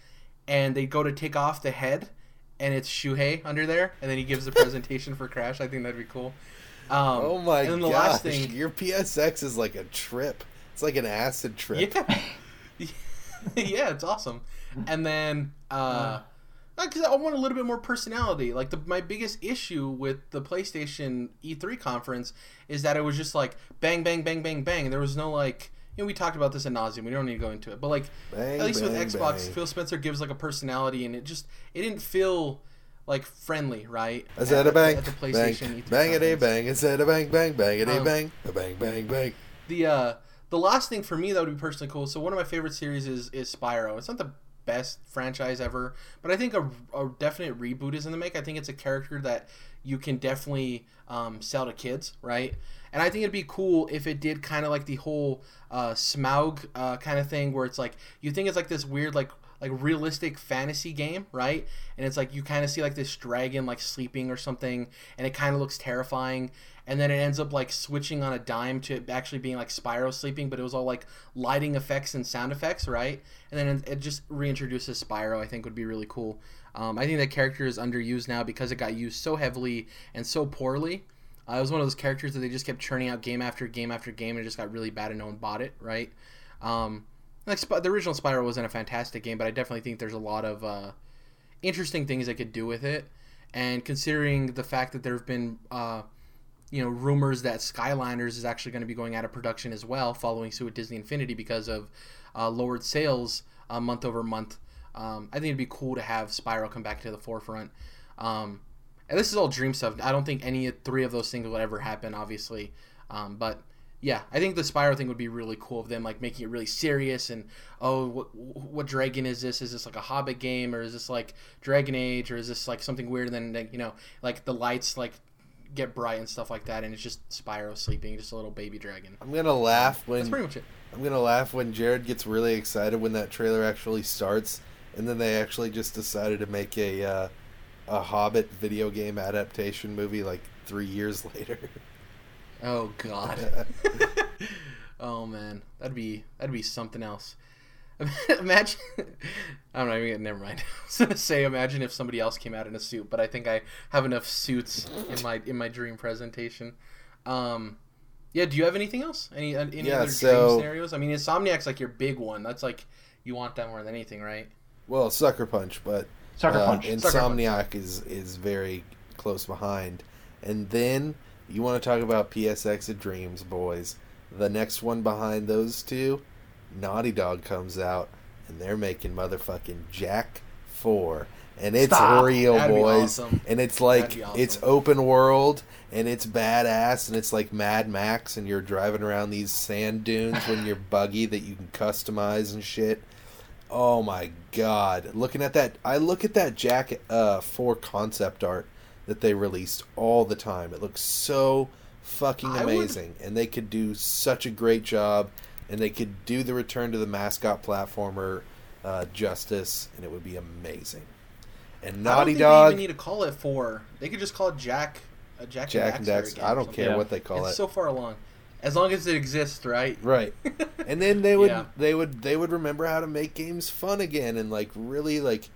and they go to take off the head, and it's Shuhei under there, and then he gives the presentation for Crash. I think that'd be cool. Um, oh my and then the gosh, last thing, your PSX is like a trip. It's like an acid trip. yeah, yeah, it's awesome. And then, uh, because I want a little bit more personality. Like the my biggest issue with the PlayStation E3 conference is that it was just like bang, bang, bang, bang, bang. There was no like. You know, we talked about this in nauseum. We don't need to go into it, but like, Bang, at least with Xbox, bang. Phil Spencer gives like a personality, and it just it didn't feel like friendly, right? Is that a bang? At the bang, PlayStation E3 bang, a bang. Is that a bang, bang, bang, a Um, bang, a bang, bang, bang. The uh the last thing for me that would be personally cool. So one of my favorite series is is Spyro. It's not the best franchise ever, but I think a, a definite reboot is in the make. I think it's a character that you can definitely um, sell to kids, right? And I think it'd be cool if it did kind of like the whole uh, Smaug uh, kind of thing, where it's like you think it's like this weird like like realistic fantasy game, right? And it's like you kind of see like this dragon like sleeping or something, and it kind of looks terrifying. And then it ends up like switching on a dime to actually being like Spyro sleeping, but it was all like lighting effects and sound effects, right? And then it just reintroduces Spyro. I think would be really cool. Um, I think that character is underused now because it got used so heavily and so poorly. Uh, it was one of those characters that they just kept churning out game after game after game, and it just got really bad, and no one bought it, right? Um, like the original Spyro wasn't a fantastic game, but I definitely think there's a lot of uh, interesting things they could do with it. And considering the fact that there have been, uh, you know, rumors that Skylanders is actually going to be going out of production as well, following suit with Disney Infinity because of uh, lowered sales uh, month over month. Um, I think it'd be cool to have Spyro come back to the forefront. Um, and this is all dream stuff. I don't think any three of those things would ever happen, obviously. Um, but yeah, I think the Spyro thing would be really cool of them like making it really serious and oh, what what dragon is this? Is this like a Hobbit game or is this like Dragon Age or is this like something weird? And then you know, like the lights like get bright and stuff like that, and it's just Spyro sleeping, just a little baby dragon. I'm gonna laugh That's when pretty much it. I'm gonna laugh when Jared gets really excited when that trailer actually starts, and then they actually just decided to make a uh, a Hobbit video game adaptation movie like three years later. Oh God. oh man, that'd be that'd be something else. Imagine. I'm not even. Never mind. I was gonna say, imagine if somebody else came out in a suit, but I think I have enough suits in my in my dream presentation. Um, yeah. Do you have anything else? Any uh, any Yeah, other so- dream scenarios? I mean, Insomniac's like your big one. That's like you want that more than anything, right? well, Sucker Punch, but Sucker uh, Punch. Sucker Punch. Insomniac is is very close behind. And then you want to talk about PSX of Dreams, boys. The next one behind those two, Naughty Dog comes out, and they're making motherfucking Jak Four, and it's Stop. real, That'd boys. awesome. And it's like awesome. it's open world, and it's badass, and it's like Mad Max, and you're driving around these sand dunes when you're buggy that you can customize and shit. Oh my god! Looking at that, I look at that Jak uh, Four concept art that they released all the time. It looks so fucking I would- amazing, and they could do such a great job, and they could do the return to the mascot platformer uh, justice, and it would be amazing. And I don't Naughty think Dog, They even need to call it four. They could just call it Jak. Uh, Jak, Jak and and Daxter I don't care Yeah. what they call it. It's it. so far along, as long as it exists, right? Right. and then they would Yeah. they would they would remember how to make games fun again and like really like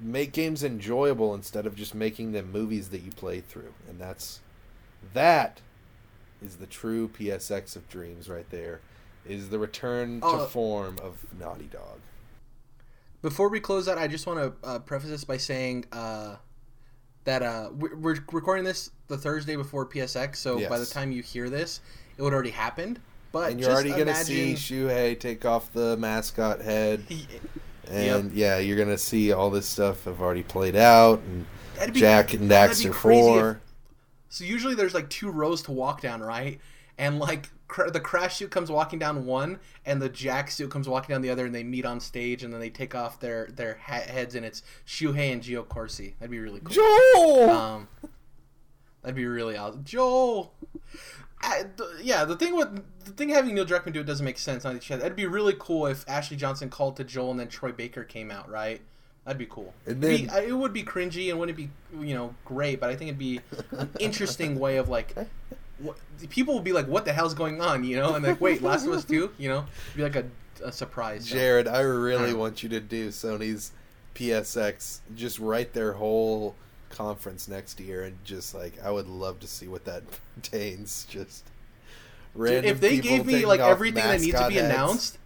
make games enjoyable instead of just making them movies that you play through and that's that is the true PSX of dreams right there is the return to Uh, form of Naughty Dog. Before we close out, I just want to uh, preface this by saying uh, that uh, we're, recording this the Thursday before PSX, so by the time you hear this, it would already happened. But and you're already going to see Shuhei take off the mascot head and yeah, you're going to see all this stuff have already played out and be- Jak and Daxter 4. if- So usually there's like two rows to walk down, right? And like cr- the crash suit comes walking down one, and the Jak suit comes walking down the other, and they meet on stage, and then they take off their their ha- heads, and it's Shuhei and Gio Corsi. That'd be really cool. Joel! Um, that'd be really awesome. Joel. I, th- yeah, the thing with the thing having Neil Druckmann do it doesn't make sense. On each other. It'd be really cool if Ashley Johnson called to Joel and then Troy Baker came out, right? That'd be cool. It'd be- I- it would be cringy and wouldn't be you know great, but I think it'd be an interesting way of like. What, people will be like, "What the hell's going on?" You know, and like, "Wait, Last of Us 2? You know, It'd be like a, a surprise. so. Jared, I really want you to do Sony's PSX. Just write their whole conference next year, and just like I would love to see what that contains. Just Dude, if they gave me like everything that needs to be heads. announced,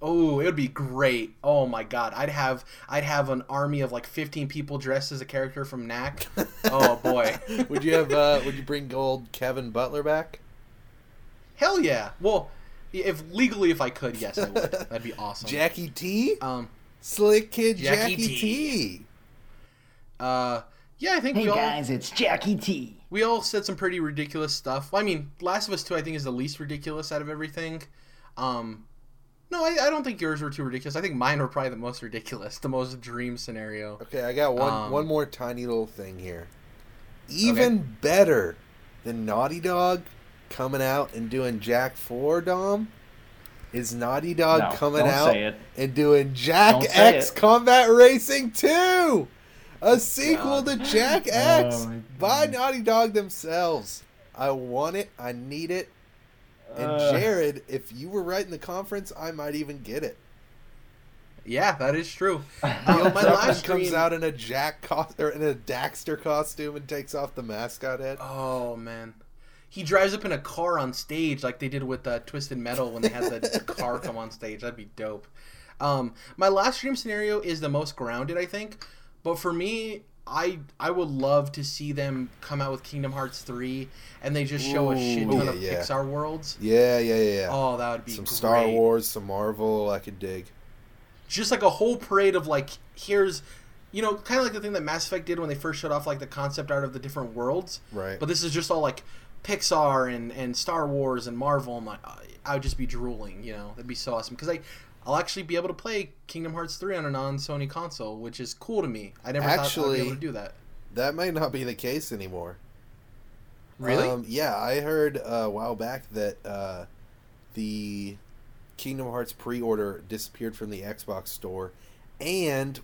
oh, it would be great. Oh my god, I'd have I'd have an army of like 15 people dressed as a character from Knack. oh boy, would you have? Uh, would you bring old Kevin Butler back? hell yeah. Well, if legally if I could, yes, I would. That'd be awesome. Jackie T, um, slick kid Jackie Jackie, T. T. uh, yeah, I think Hey we all guys, it's Jackie T. we all said some pretty ridiculous stuff. Well, I mean, Last of Us 2 I think is the least ridiculous out of everything. Um no, I, I don't think yours were too ridiculous. I think mine were probably the most ridiculous, the most dream scenario. Okay, I got one Um, one more tiny little thing here. Even better than Naughty Dog coming out and doing Jak Four Dom is Naughty Dog No, coming don't out say it. and doing Jak Don't X. Combat Racing 2! A sequel God. to Jak X Oh by. Naughty Dog themselves. I want it. I need it. And Uh, Jared, if you were right in the conference, I might even get it. Yeah, that is true. Neil Uh, my Druckmann last comes stream, out in a Jak cos- or in a Daxter costume and takes off the mascot head. Oh man, he drives up in a car on stage like they did with uh, Twisted Metal when they had the car come on stage. That'd be dope. Um, my last stream scenario is the most grounded, I think. But for me, I I would love to see them come out with Kingdom Hearts three, and they just show a shit ton yeah, of yeah. Pixar worlds. Yeah, yeah, yeah. yeah. Oh, that would be some great. Star Wars, some Marvel. I could dig. just like a whole parade of like here's you know kind of like the thing that mass effect did when they first showed off like the concept art of the different worlds Right. but this is just all like Pixar and, and Star Wars and Marvel, I'm like, I would just be drooling. You know, that'd be so awesome because I. I'll actually be able to play Kingdom Hearts 3 on a non-Sony console, which is cool to me. I never thought I'd Actually- be able to do that. That might not be the case anymore. Really? Um, yeah, I heard uh, a while back that uh, the Kingdom Hearts pre-order disappeared from the Xbox store, and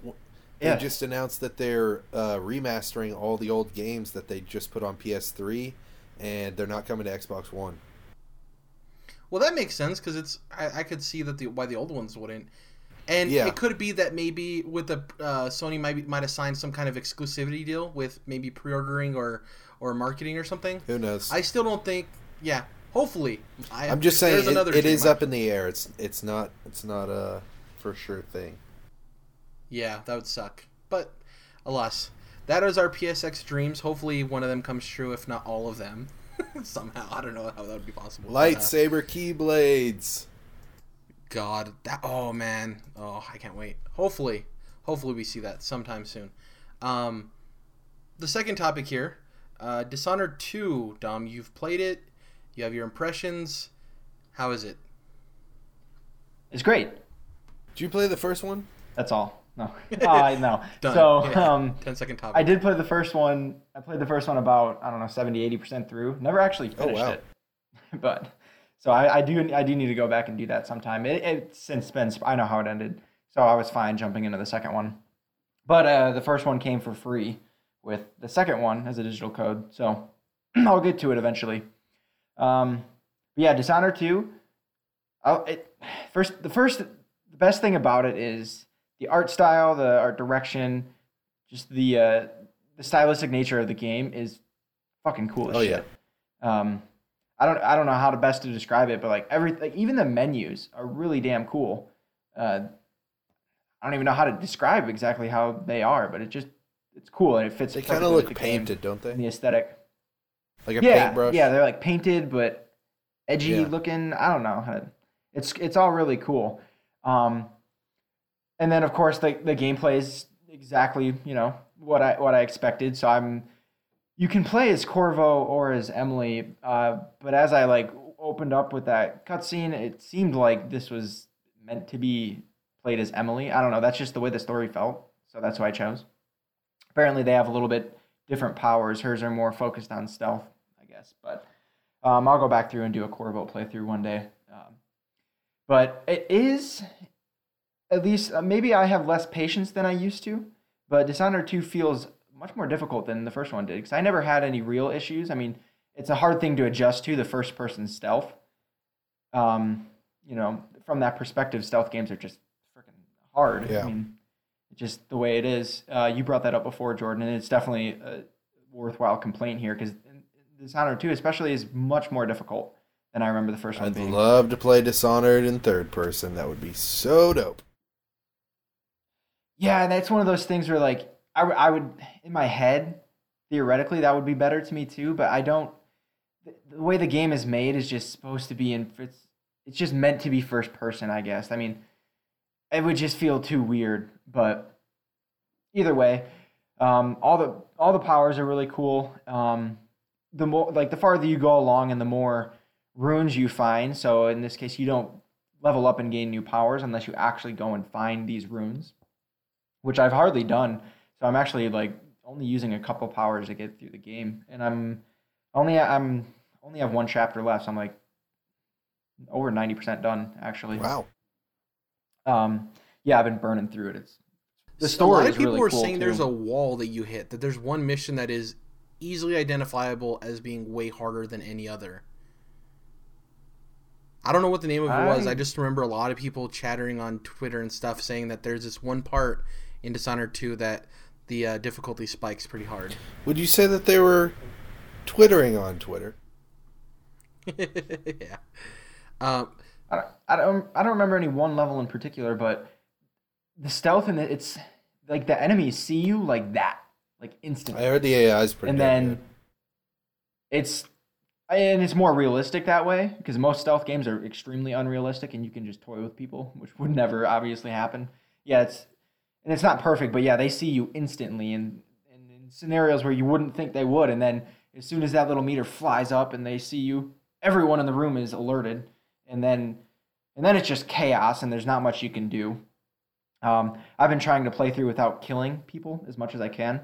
they Yeah. just announced that they're uh, remastering all the old games that they just put on PS3, and they're not coming to Xbox One. Well, that makes sense because it's I, I could see that the why the old ones wouldn't, and Yeah. it could be that maybe with the uh, Sony might might have signed some kind of exclusivity deal with maybe pre-ordering or or marketing or something. Who knows? I still don't think. Yeah, hopefully. I, I'm just saying it, it is up in the air. It's it's not it's not a for sure thing. Yeah, that would suck. But alas, that is our PSX dreams. Hopefully, one of them comes true, if not all of them. Somehow, I don't know how that would be possible. but, uh, Lightsaber keyblades. God, that oh man, oh I can't wait. Hopefully, hopefully we see that sometime soon. Um, the second topic here, uh, Dishonored Two. Dom, you've played it. You have your impressions. How is it? It's great. Did you play the first one? That's all. No, I know. So, Yeah. um, 10 second topic. I did play the first one. I played the first one about I don't know 70, 80 percent through. Never actually finished oh, wow. it, but so I, I do I do need to go back and do that sometime. It, it's since been I know how it ended, so I was fine jumping into the second one. But uh, the first one came for free with the second one as a digital code, so I'll get to it eventually. Um, but yeah, Dishonored two. It, first, the first, the best thing about it is the art style, the art direction, just the uh, the stylistic nature of the game is fucking cool Oh, yeah. Um, I don't I don't know how to best to describe it, but like every like even the menus are really damn cool. Uh, I don't even know how to describe exactly how they are, but it just it's cool and it fits. They kind of look the game painted, don't they? the aesthetic. Like a yeah, paintbrush. yeah, they're like painted but edgy Yeah. looking. I don't know. It's it's all really cool. Um, and then of course the the gameplay is exactly you know what I what I expected. So I'm you can play as Corvo or as Emily, uh, but as I like opened up with that cutscene, it seemed like this was meant to be played as Emily. I don't know. That's just the way the story felt, so that's who I chose. Apparently, they have a little bit different powers. Hers are more focused on stealth, I guess. But um, I'll go back through and do a Corvo playthrough one day. Um, but it is, at least, uh, maybe I have less patience than I used to. But Dishonored 2 feels much more difficult than the first one did because I never had any real issues. I mean, it's a hard thing to adjust to the first person stealth. Um, you know, from that perspective, stealth games are just freaking hard. Yeah. I mean, just the way it is. Uh, you brought that up before, Jordan, and it's definitely a worthwhile complaint here because Dishonored 2 especially is much more difficult than I remember the first one I'd love to play Dishonored in third person. That would be so dope. Yeah, and that's one of those things where like I, I would in my head theoretically that would be better to me too, but I don't. The, the way the game is made is just supposed to be in. It's it's just meant to be first person, I guess. I mean, it would just feel too weird, but either way, um, all the all the powers are really cool. Um, the more like the farther you go along, and the more runes you find. So in this case, you don't level up and gain new powers unless you actually go and find these runes which I've hardly done. So I'm actually like only using a couple powers to get through the game, and I'm only I'm only have one chapter left. So I'm like over ninety percent done actually. Wow. Um, yeah, I've been burning through it. It's the a story lot is of people really were cool, saying there's a wall that you hit. That there's one mission that is easily identifiable as being way harder than any other. I don't know what the name of it was. I- I just remember a lot of people chattering on Twitter and stuff saying that there's this one part in Dishonored 2 that the uh, difficulty spikes pretty hard. Would you say that they were twittering on Twitter? yeah. Um, I don't, I don't I don't remember any one level in particular, but the stealth in it, it's like the enemies see you like that, like instantly. I heard the AI is pretty. and damn then it's and it's more realistic that way because most stealth games are extremely unrealistic and you can just toy with people which would never obviously happen yeah it's and it's not perfect but yeah they see you instantly and, and in scenarios where you wouldn't think they would and then as soon as that little meter flies up and they see you, everyone in the room is alerted, and then and then it's just chaos, and there's not much you can do. Um, I've been trying to play through without killing people as much as I can.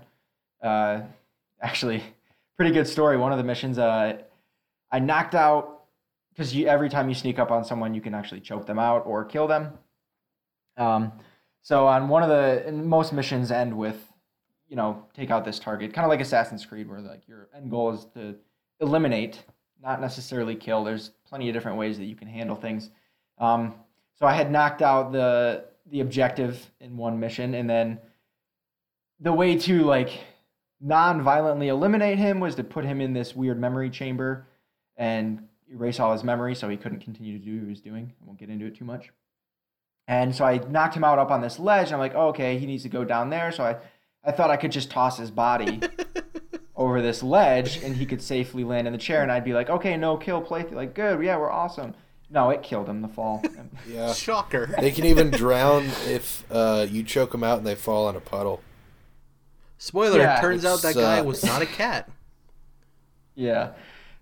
Uh, actually, pretty good story. One of the missions, uh, I knocked out because every time you sneak up on someone, you can actually choke them out or kill them. Um, so on one of the most missions end with, you know, take out this target, kind of like Assassin's Creed, where like your end goal is to eliminate, not necessarily kill. There's plenty of different ways that you can handle things. Um, so I had knocked out the the objective in one mission, and then the way to like non-violently eliminate him was to put him in this weird memory chamber and erase all his memory so he couldn't continue to do what he was doing. I won't get into it too much. And so I knocked him out up on this ledge. I'm like, oh, okay, he needs to go down there. So I, I thought I could just toss his body over this ledge and he could safely land in the chair. And I'd be like, okay, no kill play. Like, good, yeah, we're awesome. No, it killed him the fall. Yeah. Shocker. They can even drown if uh, you choke them out and they fall in a puddle. Spoiler, Yeah, it turns out that guy was not a cat. Yeah.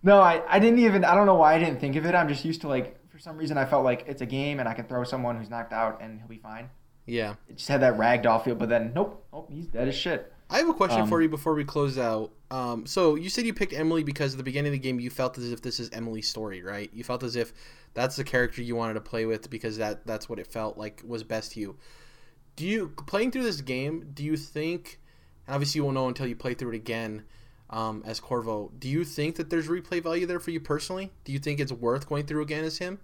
No, I, I didn't even I don't know why I didn't think of it. I'm just used to like for some reason I felt like it's a game and I can throw someone who's knocked out and he'll be fine. Yeah. It just had that ragdoll feel, but then nope, nope, he's dead as shit. I have a question Um, for you before we close out. Um, so you said you picked Emily because at the beginning of the game you felt as if this is Emily's story, right? You felt as if that's the character you wanted to play with because that that's what it felt like was best to you. Do you playing through this game? Do you think? And obviously, you won't know until you play through it again um, as Corvo. Do you think that there's replay value there for you personally? Do you think it's worth going through again as him?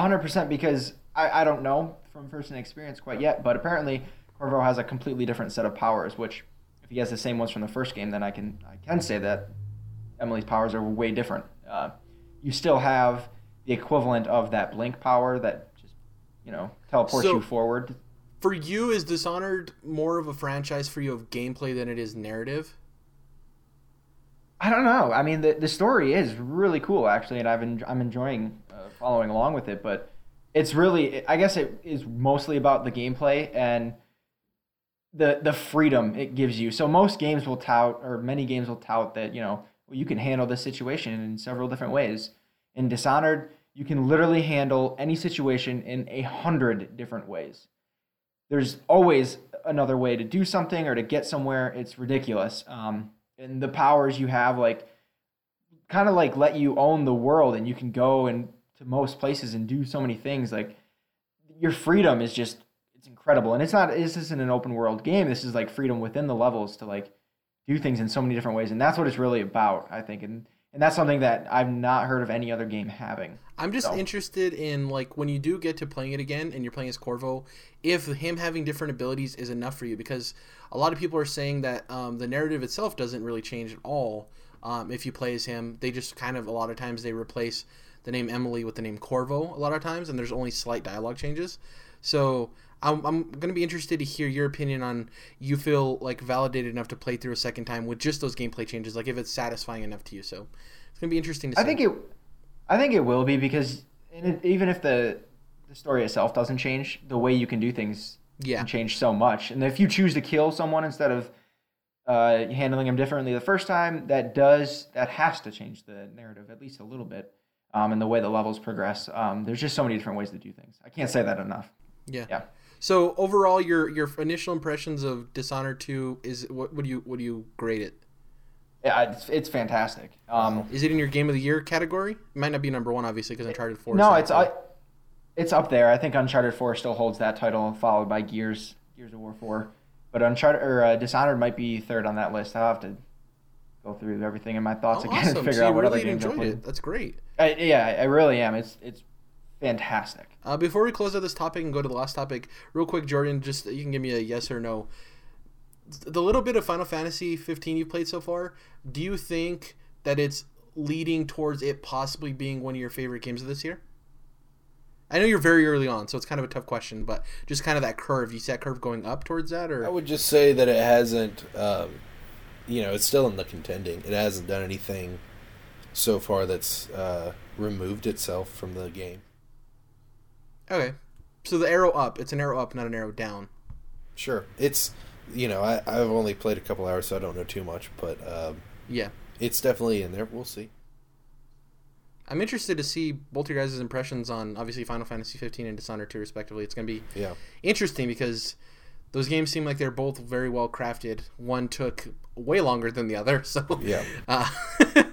Hundred percent because I, I don't know from first-hand experience quite yet, but apparently Corvo has a completely different set of powers, which if he has the same ones from the first game, then I can I can say that Emily's powers are way different. Uh, you still have the equivalent of that blink power that just you know teleports So- you forward. For you, is Dishonored more of a franchise for you of gameplay than it is narrative? I don't know. I mean, the the story is really cool actually, and I've en- I'm enjoying following along with it. But it's really, I guess, it is mostly about the gameplay and the the freedom it gives you. So most games will tout, or many games will tout that you know you can handle this situation in several different ways. In Dishonored, you can literally handle any situation in a hundred different ways. There's always another way to do something or to get somewhere. It's ridiculous. Um, and the powers you have, like, kind of like let you own the world, and you can go and to most places and do so many things. Like, your freedom is just it's incredible. And it's not this isn't an open world game. This is like freedom within the levels to like do things in so many different ways, and that's what it's really about, I think. And and that's something that I've not heard of any other game having. I'm just So- interested in like when you do get to playing it again and you're playing as Corvo, if him having different abilities is enough for you because a lot of people are saying that um, the narrative itself doesn't really change at all um, if you play as him. They just kind of a lot of times they replace the name Emily with the name Corvo a lot of times, and there's only slight dialogue changes. So I'm, I'm going to be interested to hear your opinion on you feel like validated enough to play through a second time with just those gameplay changes, like if it's satisfying enough to you. So it's going to be interesting to see. I think it, I think it will be because it, even if the the story itself doesn't change, the way you can do things yeah. can change so much. And if you choose to kill someone instead of uh, handling them differently the first time, that does that has to change the narrative at least a little bit. Um, and the way the levels progress, um, there's just so many different ways to do things. I can't say that enough. Yeah. Yeah. So overall, your your initial impressions of Dishonored Two is what would you would you grade it? Yeah, it's, it's fantastic. Um, Is it in your Game of the Year category? It might not be number one, obviously, because Uncharted Four. is no, it's. I, it's up there. I think Uncharted Four still holds that title, followed by Gears Gears of War Four. But Uncharted or uh, Dishonored might be third on that list. I'll have to go through everything in my thoughts Oh, again awesome. and figure so out you what really other games I enjoyed played. it. That's great. I, yeah, I really am. It's it's fantastic. Uh, before we close out this topic and go to the last topic, real quick, Jordan, just you can give me a yes or no. The little bit of Final Fantasy 15 you've played so far, do you think that it's leading towards it possibly being one of your favorite games of this year? I know you're very early on, so it's kind of a tough question, but just kind of that curve. You see that curve going up towards that, or I would just say that it hasn't, um, you know, it's still in the contending. It hasn't done anything so far that's uh, removed itself from the game. okay. So the arrow up, it's an arrow up, not an arrow down. Sure, it's, you know, I, I've only played a couple hours, so I don't know too much, but um, Yeah. it's definitely in there. We'll see. I'm interested to see both your guys' impressions on obviously Final Fantasy 15 and Dishonored 2 respectively. It's going to be Yeah. interesting because those games seem like they're both very well crafted. One took way longer than the other, so Yeah. Uh,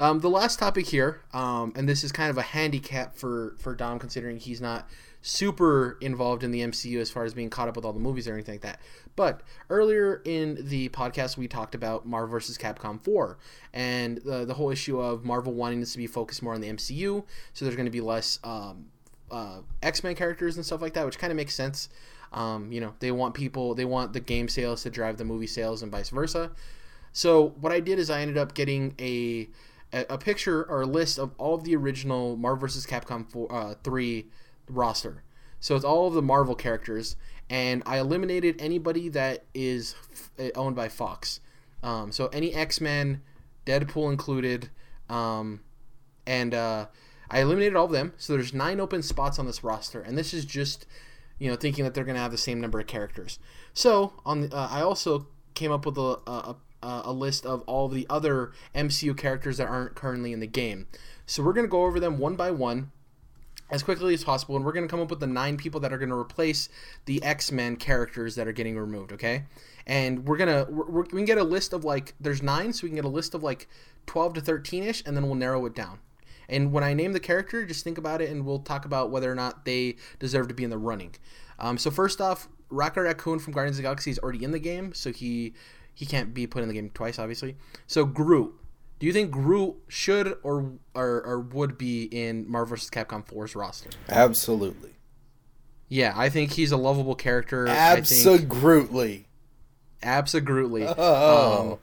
um, the last topic here, um, and this is kind of a handicap for for Dom considering he's not super involved in the MCU as far as being caught up with all the movies or anything like that. But earlier in the podcast, we talked about Marvel vs. Capcom 4 and the, the whole issue of Marvel wanting this to be focused more on the MCU, so there's going to be less um, uh, X Men characters and stuff like that, which kind of makes sense. Um, you know, they want people, they want the game sales to drive the movie sales and vice versa. So what I did is I ended up getting a a, picture or a list of all of the original Marvel vs. Capcom 4, uh, 3 roster. So it's all of the Marvel characters, and I eliminated anybody that is f- owned by Fox. Um, so any X Men, Deadpool included, um, and uh, I eliminated all of them. So there's nine open spots on this roster, and this is just you know thinking that they're going to have the same number of characters. So on the, uh, I also came up with a, a, a, list of all the other MCU characters that aren't currently in the game. So we're going to go over them one by one as quickly as possible, and we're going to come up with the nine people that are going to replace the X Men characters that are getting removed. Okay, and we're gonna we're, we can get a list of like there's nine, so we can get a list of like twelve to thirteen ish, and then we'll narrow it down. And when I name the character, just think about it, and we'll talk about whether or not they deserve to be in the running. Um, so first off, Rocket Raccoon from Guardians of the Galaxy is already in the game, so he he can't be put in the game twice, obviously. So Groot, do you think Groot should or or, or would be in Marvel vs. Capcom 4's roster? Absolutely. Yeah, I think he's a lovable character. Absolutely. absolutely. Oh. Um,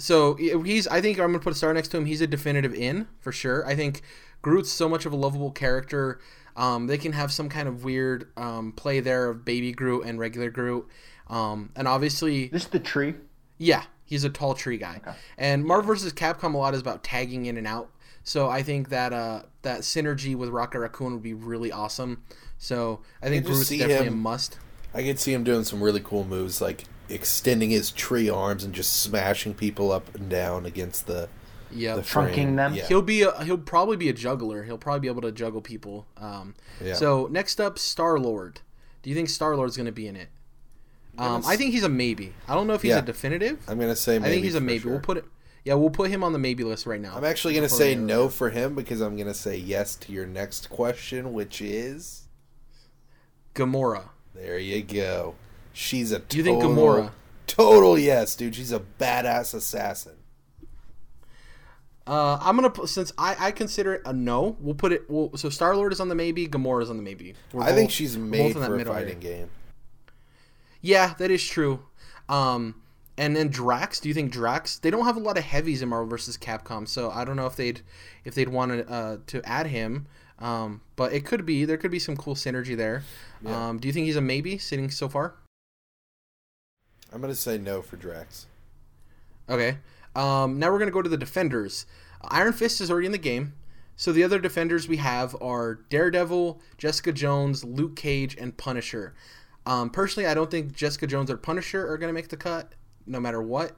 so he's. I think I'm gonna put a star next to him. He's a definitive in for sure. I think Groot's so much of a lovable character. Um, they can have some kind of weird um, play there of baby Groot and regular Groot. Um, and obviously, This is the tree. yeah, he's a tall tree guy. Okay. And Marvel vs. Capcom a lot is about tagging in and out. So I think that uh, that synergy with Rocket Raccoon would be really awesome. So I think just Groot's see definitely a must. I could see him doing some really cool moves, like extending his tree arms and just smashing people up and down against the Yeah, the Trunking frame. them. Yeah. He'll be a, he'll probably be a juggler. He'll probably be able to juggle people. Um, Yeah. So next up, Star Lord. Do you think Star Lord's going to be in it? Um, gonna I think he's a maybe. I don't know if he's Yeah. a definitive. I'm gonna say. Maybe I think he's a maybe. sure. We'll put it. Yeah, we'll put him on the maybe list right now. I'm actually gonna say we- no for him because I'm gonna say yes to your next question, which is Gamora. there you go. She's a. Do you think total- Gamora? Total yes, dude. She's a badass assassin. Uh, I'm gonna since I, I consider it a no. We'll put it. We'll, so Star Lord is on the maybe. Gamora is on the maybe. We're I think she's made both that for a middle area. fighting game. Yeah, that is true. Um, and then Drax. Do you think Drax? They don't have a lot of heavies in Marvel vs. Capcom, so I don't know if they'd if they'd want to uh, to add him. Um, but it could be there could be some cool synergy there. Yeah. Um, do you think he's a maybe sitting so far? I'm gonna say no for Drax. Okay. Um, now we're gonna go to the defenders. Iron Fist is already in the game. So the other defenders we have are Daredevil, Jessica Jones, Luke Cage, and Punisher. Um, personally, I don't think Jessica Jones or Punisher are gonna make the cut, no matter what.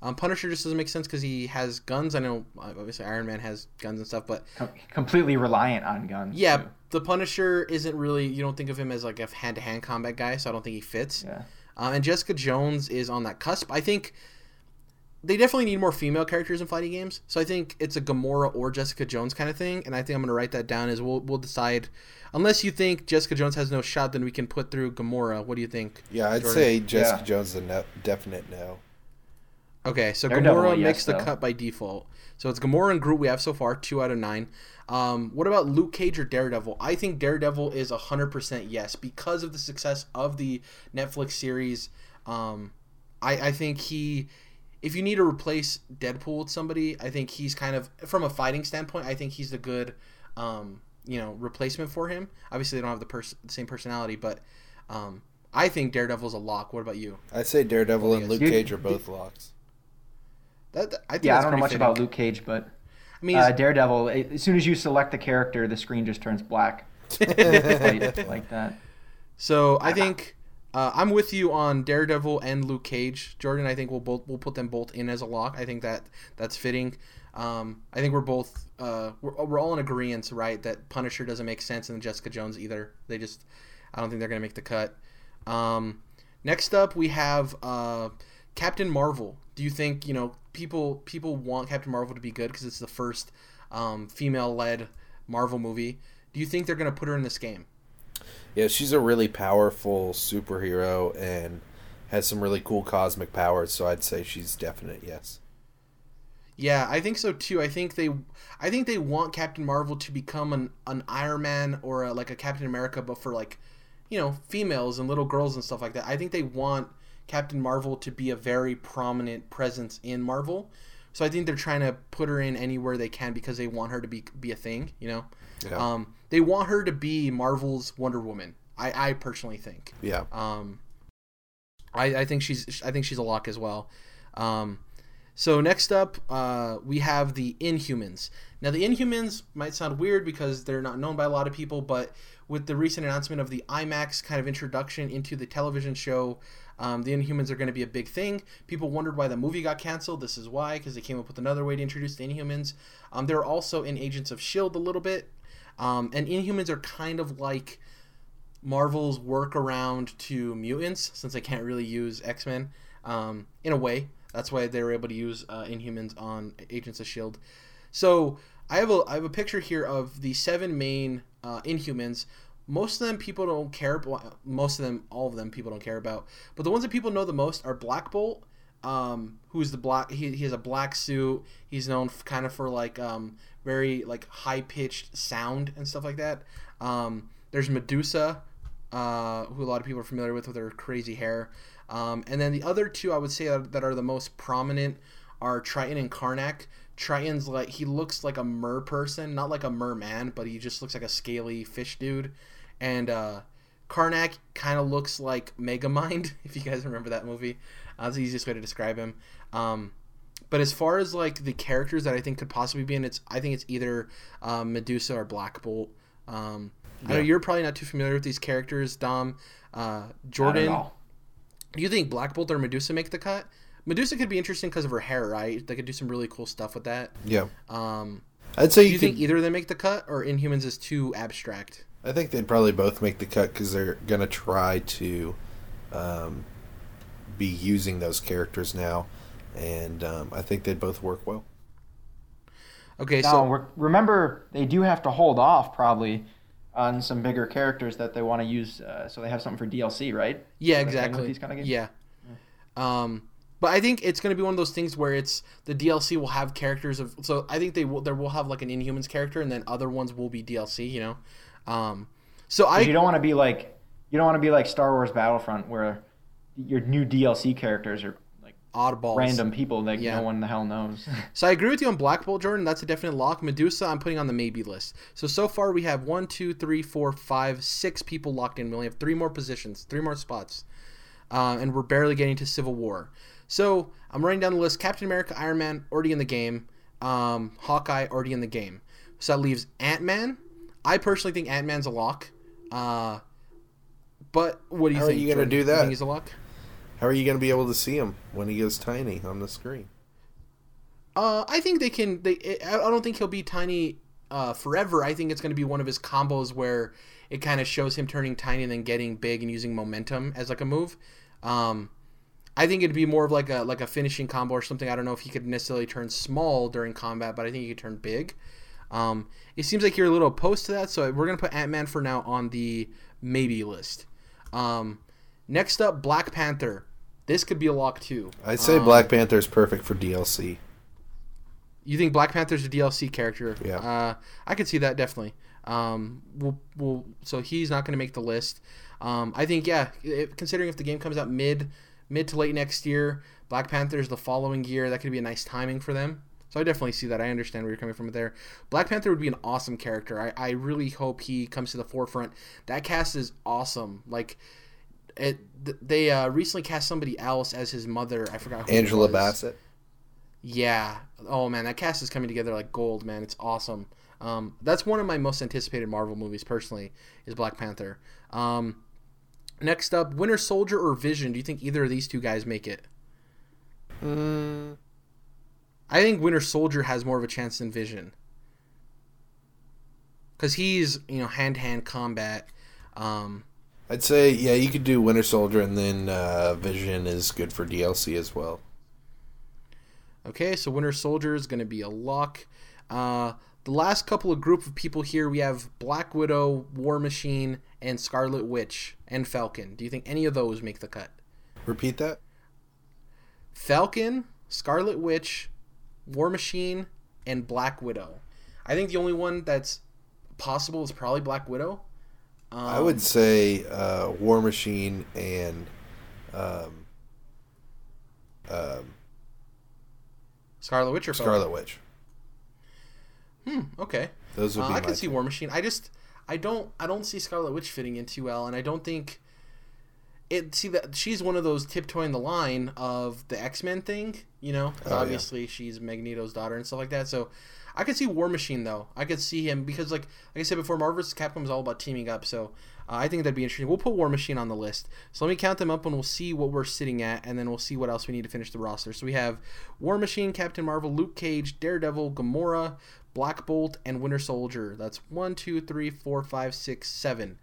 Um, Punisher just doesn't make sense because he has guns. I know, obviously, Iron Man has guns and stuff, but Com- completely reliant on guns. yeah, too. the Punisher isn't really. You don't think of him as like a hand-to-hand combat guy, so I don't think he fits. Yeah. Um, and Jessica Jones is on that cusp. I think they definitely need more female characters in fighting games. So I think it's a Gamora or Jessica Jones kind of thing. And I think I'm going to write that down as we'll, we'll decide. Unless you think Jessica Jones has no shot, then we can put through Gamora. What do you think? Yeah, I'd Jordan? say Jessica Yeah. Jones is a no, definite no. Okay, so Daredevil, Gamora yes, makes the though. cut by default. So it's Gamora and Groot we have so far, two out of nine. Um, what about Luke Cage or Daredevil? I think Daredevil is 100% yes because of the success of the Netflix series. Um, I, I think he, if you need to replace Deadpool with somebody, I think he's kind of, from a fighting standpoint, I think he's the good, um, you know, replacement for him. Obviously, they don't have the, pers- the same personality, but um, I think Daredevil's a lock. What about you? I'd say Daredevil and Luke Cage are both locks. That, I think Yeah, I don't know much fitting. about Luke Cage, but I mean, uh, Daredevil. As soon as you select the character, the screen just turns black. like, like that. So I think Uh, I'm with you on Daredevil and Luke Cage, Jordan. I think we'll both we'll put them both in as a lock. I think that that's fitting. Um, I think we're both uh, we're, we're all in agreement, right? That Punisher doesn't make sense, and Jessica Jones either. They just I don't think they're gonna make the cut. Um, next up, we have uh, Captain Marvel. Do you think you know people people want Captain Marvel to be good because it's the first um, female-led Marvel movie? Do you think they're gonna put her in this game? Yeah, she's a really powerful superhero and has some really cool cosmic powers. So I'd say she's definite. Yes. Yeah, I think so too. I think they, I think they want Captain Marvel to become an, an Iron Man or a, like a Captain America, but for like, you know, females and little girls and stuff like that. I think they want Captain Marvel to be a very prominent presence in Marvel. So I think they're trying to put her in anywhere they can because they want her to be be a thing. You know, Yeah. um, they want her to be Marvel's Wonder Woman. I, I personally think. yeah. Um, I, I think she's I think she's a lock as well. Um, so next up, uh, we have the Inhumans. Now the Inhumans might sound weird because they're not known by a lot of people, but with the recent announcement of the IMAX kind of introduction into the television show, um, the Inhumans are going to be a big thing. People wondered why the movie got canceled. This is why, because they came up with another way to introduce the Inhumans. Um, they're also in Agents of Shield a little bit, um, and Inhumans are kind of like Marvel's workaround to mutants, since they can't really use X Men um, in a way. That's why they were able to use uh, Inhumans on Agents of Shield. So I have a I have a picture here of the seven main uh, Inhumans. Most of them people don't care. well, Most of them, all of them, people don't care about. But the ones that people know the most are Black Bolt, um, who's the black. He, he has a black suit. He's known kind of for like um, very like high pitched sound and stuff like that. Um, there's Medusa, uh, who a lot of people are familiar with with her crazy hair. Um, and then the other two I would say that, that are the most prominent are Triton and Karnak. Triton's like he looks like a mer person, not like a merman, but he just looks like a scaly fish dude. And uh, Karnak kind of looks like Megamind, if you guys remember that movie. Uh, that's the easiest way to describe him. Um, but as far as like the characters that I think could possibly be in, it's I think it's either um, Medusa or Black Bolt. Um, I know you're probably not too familiar with these characters, Dom. Uh, Jordan, do you think Black Bolt or Medusa make the cut? Medusa could be interesting because of her hair, right? They could do some really cool stuff with that. Yeah. Um, I'd say do you, you could. think either of them make the cut, or Inhumans is too abstract? I think they'd probably both make the cut because they're gonna try to um, be using those characters now, and um, I think they'd both work well. Okay, Now, so re- remember, they do have to hold off probably on some bigger characters that they want to use, uh, so they have something for DLC, right? yeah, That's the thing with exactly. these kinda games? Yeah. Um, but I think it's going to be one of those things where it's the DLC will have characters of. So I think they will. There will have like an Inhumans character, and then other ones will be DLC. You know. Um, so I you don't want to be like you don't want to be like Star Wars Battlefront where your new DLC characters are like oddballs. random people that Yeah. no one the hell knows. So I agree with you on Black Bolt, Jordan. That's a definite lock. Medusa, I'm putting on the maybe list. So so far we have one, two, three, four, five, six people locked in. We only have three more positions, three more spots, uh, and we're barely getting to Civil War. So I'm running down the list: Captain America, Iron Man, already in the game. Um, Hawkeye, already in the game. So that leaves Ant Man. I personally think Ant Man's a lock. Uh, but what do you How are think? you gonna Jordan? do that? think he's a lock? How are you gonna be able to see him when he goes tiny on the screen? Uh, I think they can. They. I I don't think he'll be tiny uh, forever. I think it's going to be one of his combos where it kind of shows him turning tiny and then getting big and using momentum as like a move. Um, I think it'd be more of like a like a finishing combo or something. I don't know if he could necessarily turn small during combat, but I think he could turn big. Um, it seems like you're a little opposed to that, so we're gonna put Ant Man for now on the maybe list. Um, next up, Black Panther. This could be a lock too. I'd say Um, Black Panther is perfect for DLC. You think Black Panther's a DLC character? Yeah. Uh, I could see that definitely. Um, we'll, we'll, so he's not going to make the list. Um, I think yeah. If, considering if the game comes out mid, mid to late next year, Black Panther's the following year. That could be a nice timing for them. So I definitely see that. I understand where you're coming from there. Black Panther would be an awesome character. I, I really hope he comes to the forefront. That cast is awesome. Like, it, they uh, recently cast somebody else as his mother. I forgot Angela. Bassett. Yeah. Oh man, that cast is coming together like gold, man. It's awesome. Um, that's one of my most anticipated Marvel movies, personally, is Black Panther. Um, Next up, Winter Soldier or Vision. Do you think either of these two guys make it? Mm, I think Winter Soldier has more of a chance than Vision. Because he's, you know, hand to hand combat. Um, I'd say yeah, you could do Winter Soldier, and then uh, Vision is good for DLC as well. okay, so Winter Soldier is going to be a lock. Uh, the last couple of group of people here, we have Black Widow, War Machine, and Scarlet Witch, and Falcon. Do you think any of those make the cut? Repeat that. Falcon, Scarlet Witch, War Machine, and Black Widow. I think the only one that's possible is probably Black Widow. Um, I would say uh, War Machine and um, um, Scarlet Witch or Falcon? Scarlet Witch. Hmm. Okay. Those would Uh, be I can see. War Machine. I just I don't I don't see Scarlet Witch fitting in too well, and I don't think it. See that she's one of those tiptoeing the line of the X Men thing, you know. Oh, yeah. obviously, she's Magneto's daughter and stuff like that. So I could see War Machine though. I could see him because like like I said before, Marvel vs. Capcom is all about teaming up. So uh, I think that'd be interesting. We'll put War Machine on the list. So let me count them up and we'll see what we're sitting at, and then we'll see what else we need to finish the roster. So we have War Machine, Captain Marvel, Luke Cage, Daredevil, Gamora, Black Bolt, and Winter Soldier. That's one, two, three, four, five, six, seven.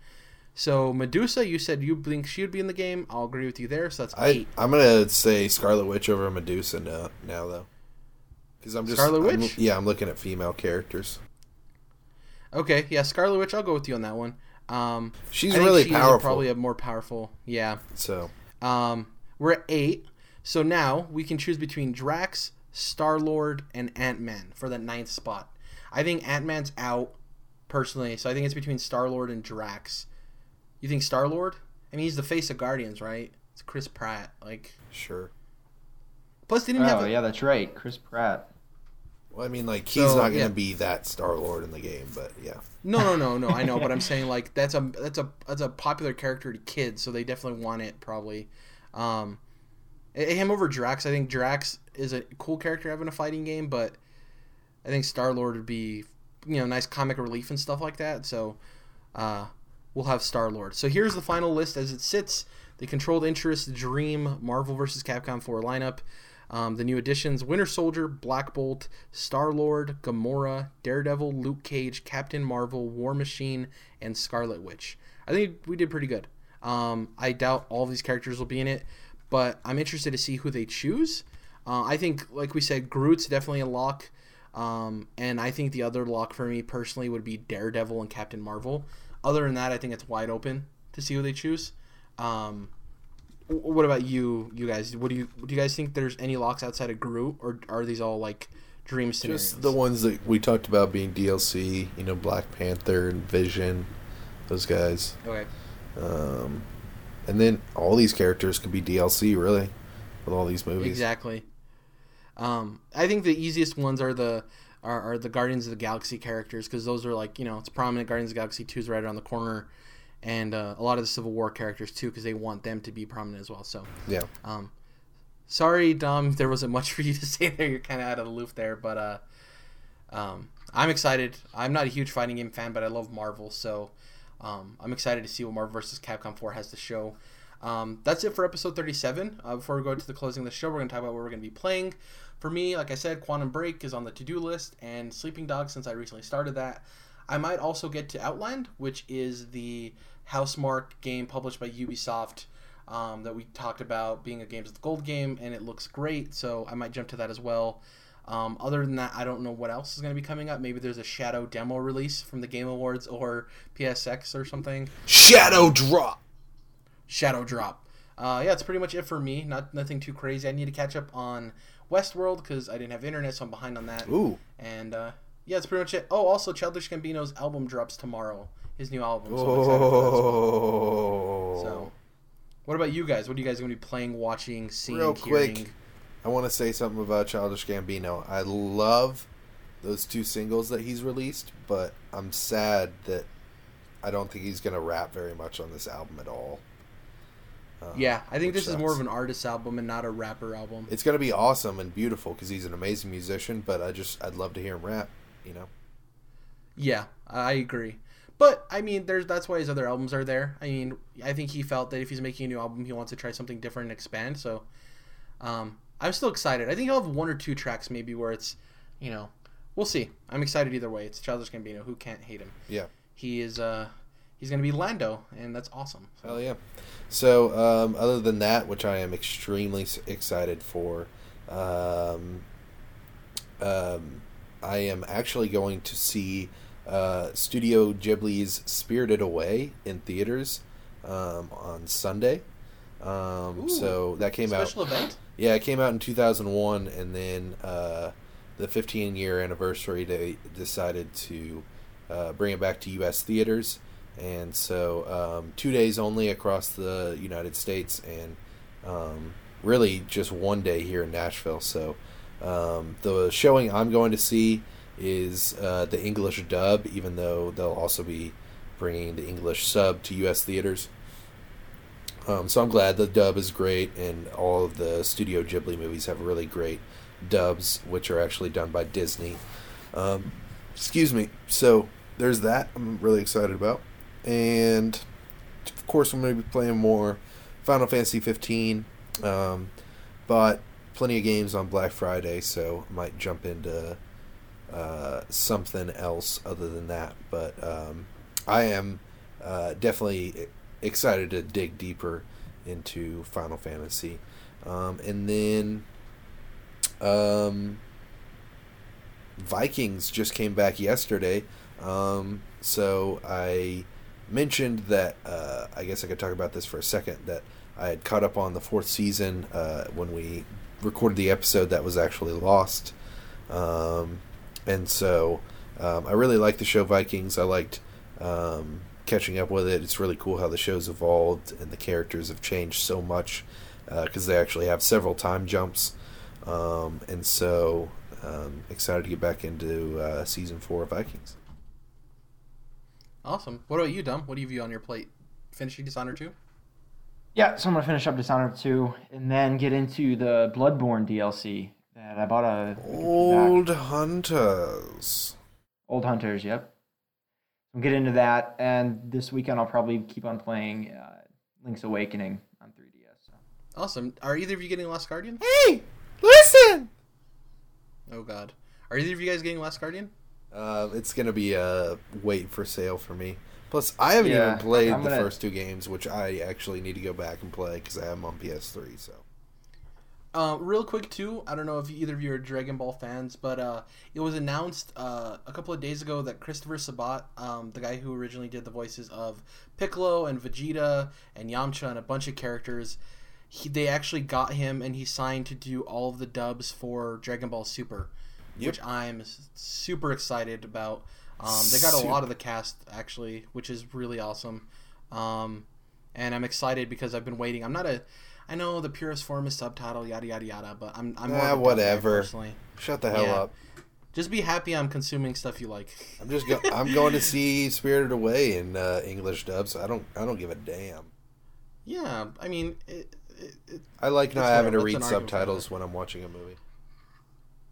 So Medusa, you said you think she would be in the game. I'll agree with you there. So that's I eight. I'm gonna say Scarlet Witch over Medusa now, now though, because I'm just Scarlet I'm- Witch? yeah, I'm looking at female characters. Okay, yeah, Scarlet Witch. I'll go with you on that one. Um, She's really she powerful. probably a more powerful. Yeah. So Um, we're at eight. So now we can choose between Drax, Star Lord, and Ant Man for the ninth spot. I think Ant Man's out personally, so I think it's between Star Lord and Drax. You think Star Lord? I mean, he's the face of Guardians, right? It's Chris Pratt. Like, sure. plus they didn't have. Oh A, yeah, that's right, Chris Pratt. Well, I mean, like he's So, not gonna yeah. be that Star Lord in the game, but yeah. No, no, no, no. I know, but I'm saying like that's a that's a that's a popular character to kids, so they definitely want it probably. Um, him over Drax. I think Drax is a cool character having a fighting game, but I think Star Lord would be you know nice comic relief and stuff like that. So uh, we'll have Star Lord. So here's the final list as it sits: the Controlled Interest, Dream, Marvel vs. Capcom 4 lineup. Um, the new additions: Winter Soldier, Black Bolt, Star Lord, Gamora, Daredevil, Luke Cage, Captain Marvel, War Machine, and Scarlet Witch. I think we did pretty good. Um, I doubt all these characters will be in it, but I'm interested to see who they choose. Uh, I think, like we said, Groot's definitely a lock. Um, and I think the other lock for me personally would be Daredevil and Captain Marvel. Other than that, I think it's wide open to see who they choose. Um, what about you, you guys? What do you do? You guys think there's any locks outside of Groot, or are these all like dream scenarios? Just the ones that we talked about being DLC. You know, Black Panther and Vision, those guys. okay. Um, and then all these characters could be DLC, really, with all these movies. Exactly. Um, I think the easiest ones are the are, are the Guardians of the Galaxy characters because those are like you know it's prominent. Guardians of the Galaxy two is right around the corner, and uh, a lot of the Civil War characters too because they want them to be prominent as well. So Yeah. Um, sorry, Dom, there wasn't much for you to say there. You're kind of out of the loop there, but uh, um, I'm excited. I'm not a huge fighting game fan, but I love Marvel, so um, I'm excited to see what Marvel vs. Capcom 4 has to show. Um, that's it for episode 37. Uh, before we go to the closing of the show, we're going to talk about what we're going to be playing. For me, like I said, Quantum Break is on the to-do list, and Sleeping Dogs since I recently started that. I might also get to Outland, which is the Housemarque game published by Ubisoft um, that we talked about being a Games with Gold game, and it looks great, so I might jump to that as well. Um, other than that, I don't know what else is going to be coming up. Maybe there's a Shadow demo release from the Game Awards or PSX or something. Shadow Drop. Shadow Drop. Uh, yeah, it's pretty much it for me. Not nothing too crazy. I need to catch up on Westworld because I didn't have internet, so I'm behind on that. Ooh. And uh, yeah, that's pretty much it. Oh, also, Childish Gambino's album drops tomorrow. His new album. So I'm excited for that as well. Oh. So, what about you guys? What are you guys going to be playing, watching, seeing, Real quick, hearing? I want to say something about Childish Gambino. I love those two singles that he's released, but I'm sad that I don't think he's going to rap very much on this album at all. Uh, Yeah, I think this is more of an artist album and not a rapper album. It's going to be awesome and beautiful because he's an amazing musician, but I just I'd love to hear him rap. You know. Yeah, I agree. But I mean, there's that's why his other albums are there. I mean, I think he felt that if he's making a new album, he wants to try something different and expand. So, um, I'm still excited. I think he'll have one or two tracks maybe where it's, you know, we'll see. I'm excited either way. It's Childish Gambino. Who can't hate him? Yeah. He is. Uh, he's gonna be Lando, and that's awesome. So, Hell yeah. So, um, other than that, which I am extremely excited for, um, um, I am actually going to see uh, Studio Ghibli's Spirited Away in theaters um, on Sunday. Um, Ooh. so that came out. special event. Yeah, it came out in 2001, and then uh, the 15 year anniversary, they decided to uh, bring it back to U.S. theaters. And so, um, two days only across the United States, and um, really just one day here in Nashville. So, um, the showing I'm going to see is uh, the English dub, even though they'll also be bringing the English sub to U.S. theaters. Um, so I'm glad the dub is great, and all of the Studio Ghibli movies have really great dubs, which are actually done by Disney. Um, excuse me. So there's that. I'm really excited about, and of course I'm going to be playing more Final Fantasy 15. Um, but plenty of games on Black Friday, so I might jump into uh, something else other than that. But um, I am uh, definitely excited to dig deeper into Final Fantasy. Um, and then um, Vikings just came back yesterday. Um, so I mentioned that uh, I guess I could talk about this for a second that I had caught up on the fourth season uh, when we recorded the episode that was actually lost. Um, and so um, I really like the show Vikings. I liked um, catching up with it. It's really cool how the show's evolved and the characters have changed so much because they actually have several time jumps. Um, and so um, excited to get back into uh, season four of Vikings. Awesome. What about you, Dom? What do you view on your plate? Finishing Dishonored 2? Yeah, so I'm gonna finish up Dishonored 2 and then get into the Bloodborne DLC that I bought a Old Hunters. Old Hunters. Yep. I'll get into that, and this weekend I'll probably keep on playing uh, Link's Awakening on 3DS. So. Awesome. Are either of you getting Last Guardian? Hey, listen! Oh, God. Are either of you guys getting Last Guardian? Uh, it's gonna be a wait for sale for me. Plus, I haven't Yeah, even played I'm the gonna- first two games, which I actually need to go back and play because I have them on PS3. So Uh, real quick too, I don't know if either of you are Dragon Ball fans, but uh, it was announced uh, a couple of days ago that Christopher Sabat, um, the guy who originally did the voices of Piccolo and Vegeta and Yamcha and a bunch of characters, he, they actually got him and he signed to do all of the dubs for Dragon Ball Super, Yep. which I'm super excited about. Um, they got a lot of the cast actually, which is really awesome. Um, and I'm excited because I've been waiting. I'm not a I know the purest form is subtitle, yada yada yada, but I'm I'm more of a dub guy whatever. personally. shut the hell Yeah. up. Just be happy I'm consuming stuff you like. I'm just go- I'm going to see Spirited Away in uh, English dub, so I don't I don't give a damn. Yeah, I mean, it, it, it, I like not having to read an argument for subtitles when I'm watching a movie.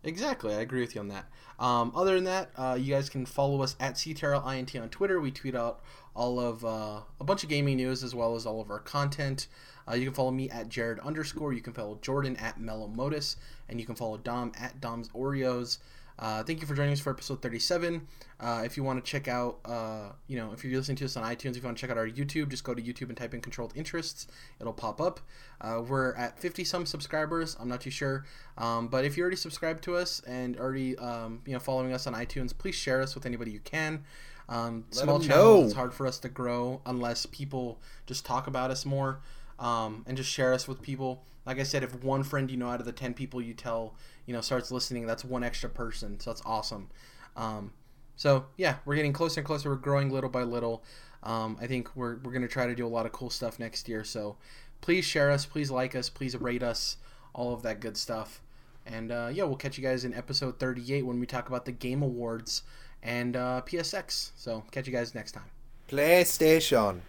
Exactly. I agree with you on that. Um, other than that, uh, you guys can follow us at CTRLINT on Twitter. We tweet out all of uh, a bunch of gaming news as well as all of our content. Uh, you can follow me at Jared underscore. You can follow Jordan at Mellow Modus, and you can follow Dom at Dom's Oreos. Uh, thank you for joining us for episode 37. Uh, if you want to check out, uh, you know, if you're listening to us on iTunes, if you want to check out our YouTube, just go to YouTube and type in Controlled Interests. It'll pop up. Uh, we're at 50 some subscribers. I'm not too sure. Um, but if you already subscribed to us and already, um, you know, following us on iTunes, please share us with anybody you can. Um, small 'em channels, know. it's hard for us to grow unless people just talk about us more um, and just share us with people. Like I said, if one friend you know out of the 10 people you tell, you know, starts listening, that's one extra person. So that's awesome. Um, so yeah, we're getting closer and closer. We're growing little by little. Um, I think we're, we're to try to do a lot of cool stuff next year. So please share us, please like us, please rate us, all of that good stuff. And uh, yeah, we'll catch you guys in episode 38 when we talk about the Game Awards and uh, PSX. So catch you guys next time. PlayStation.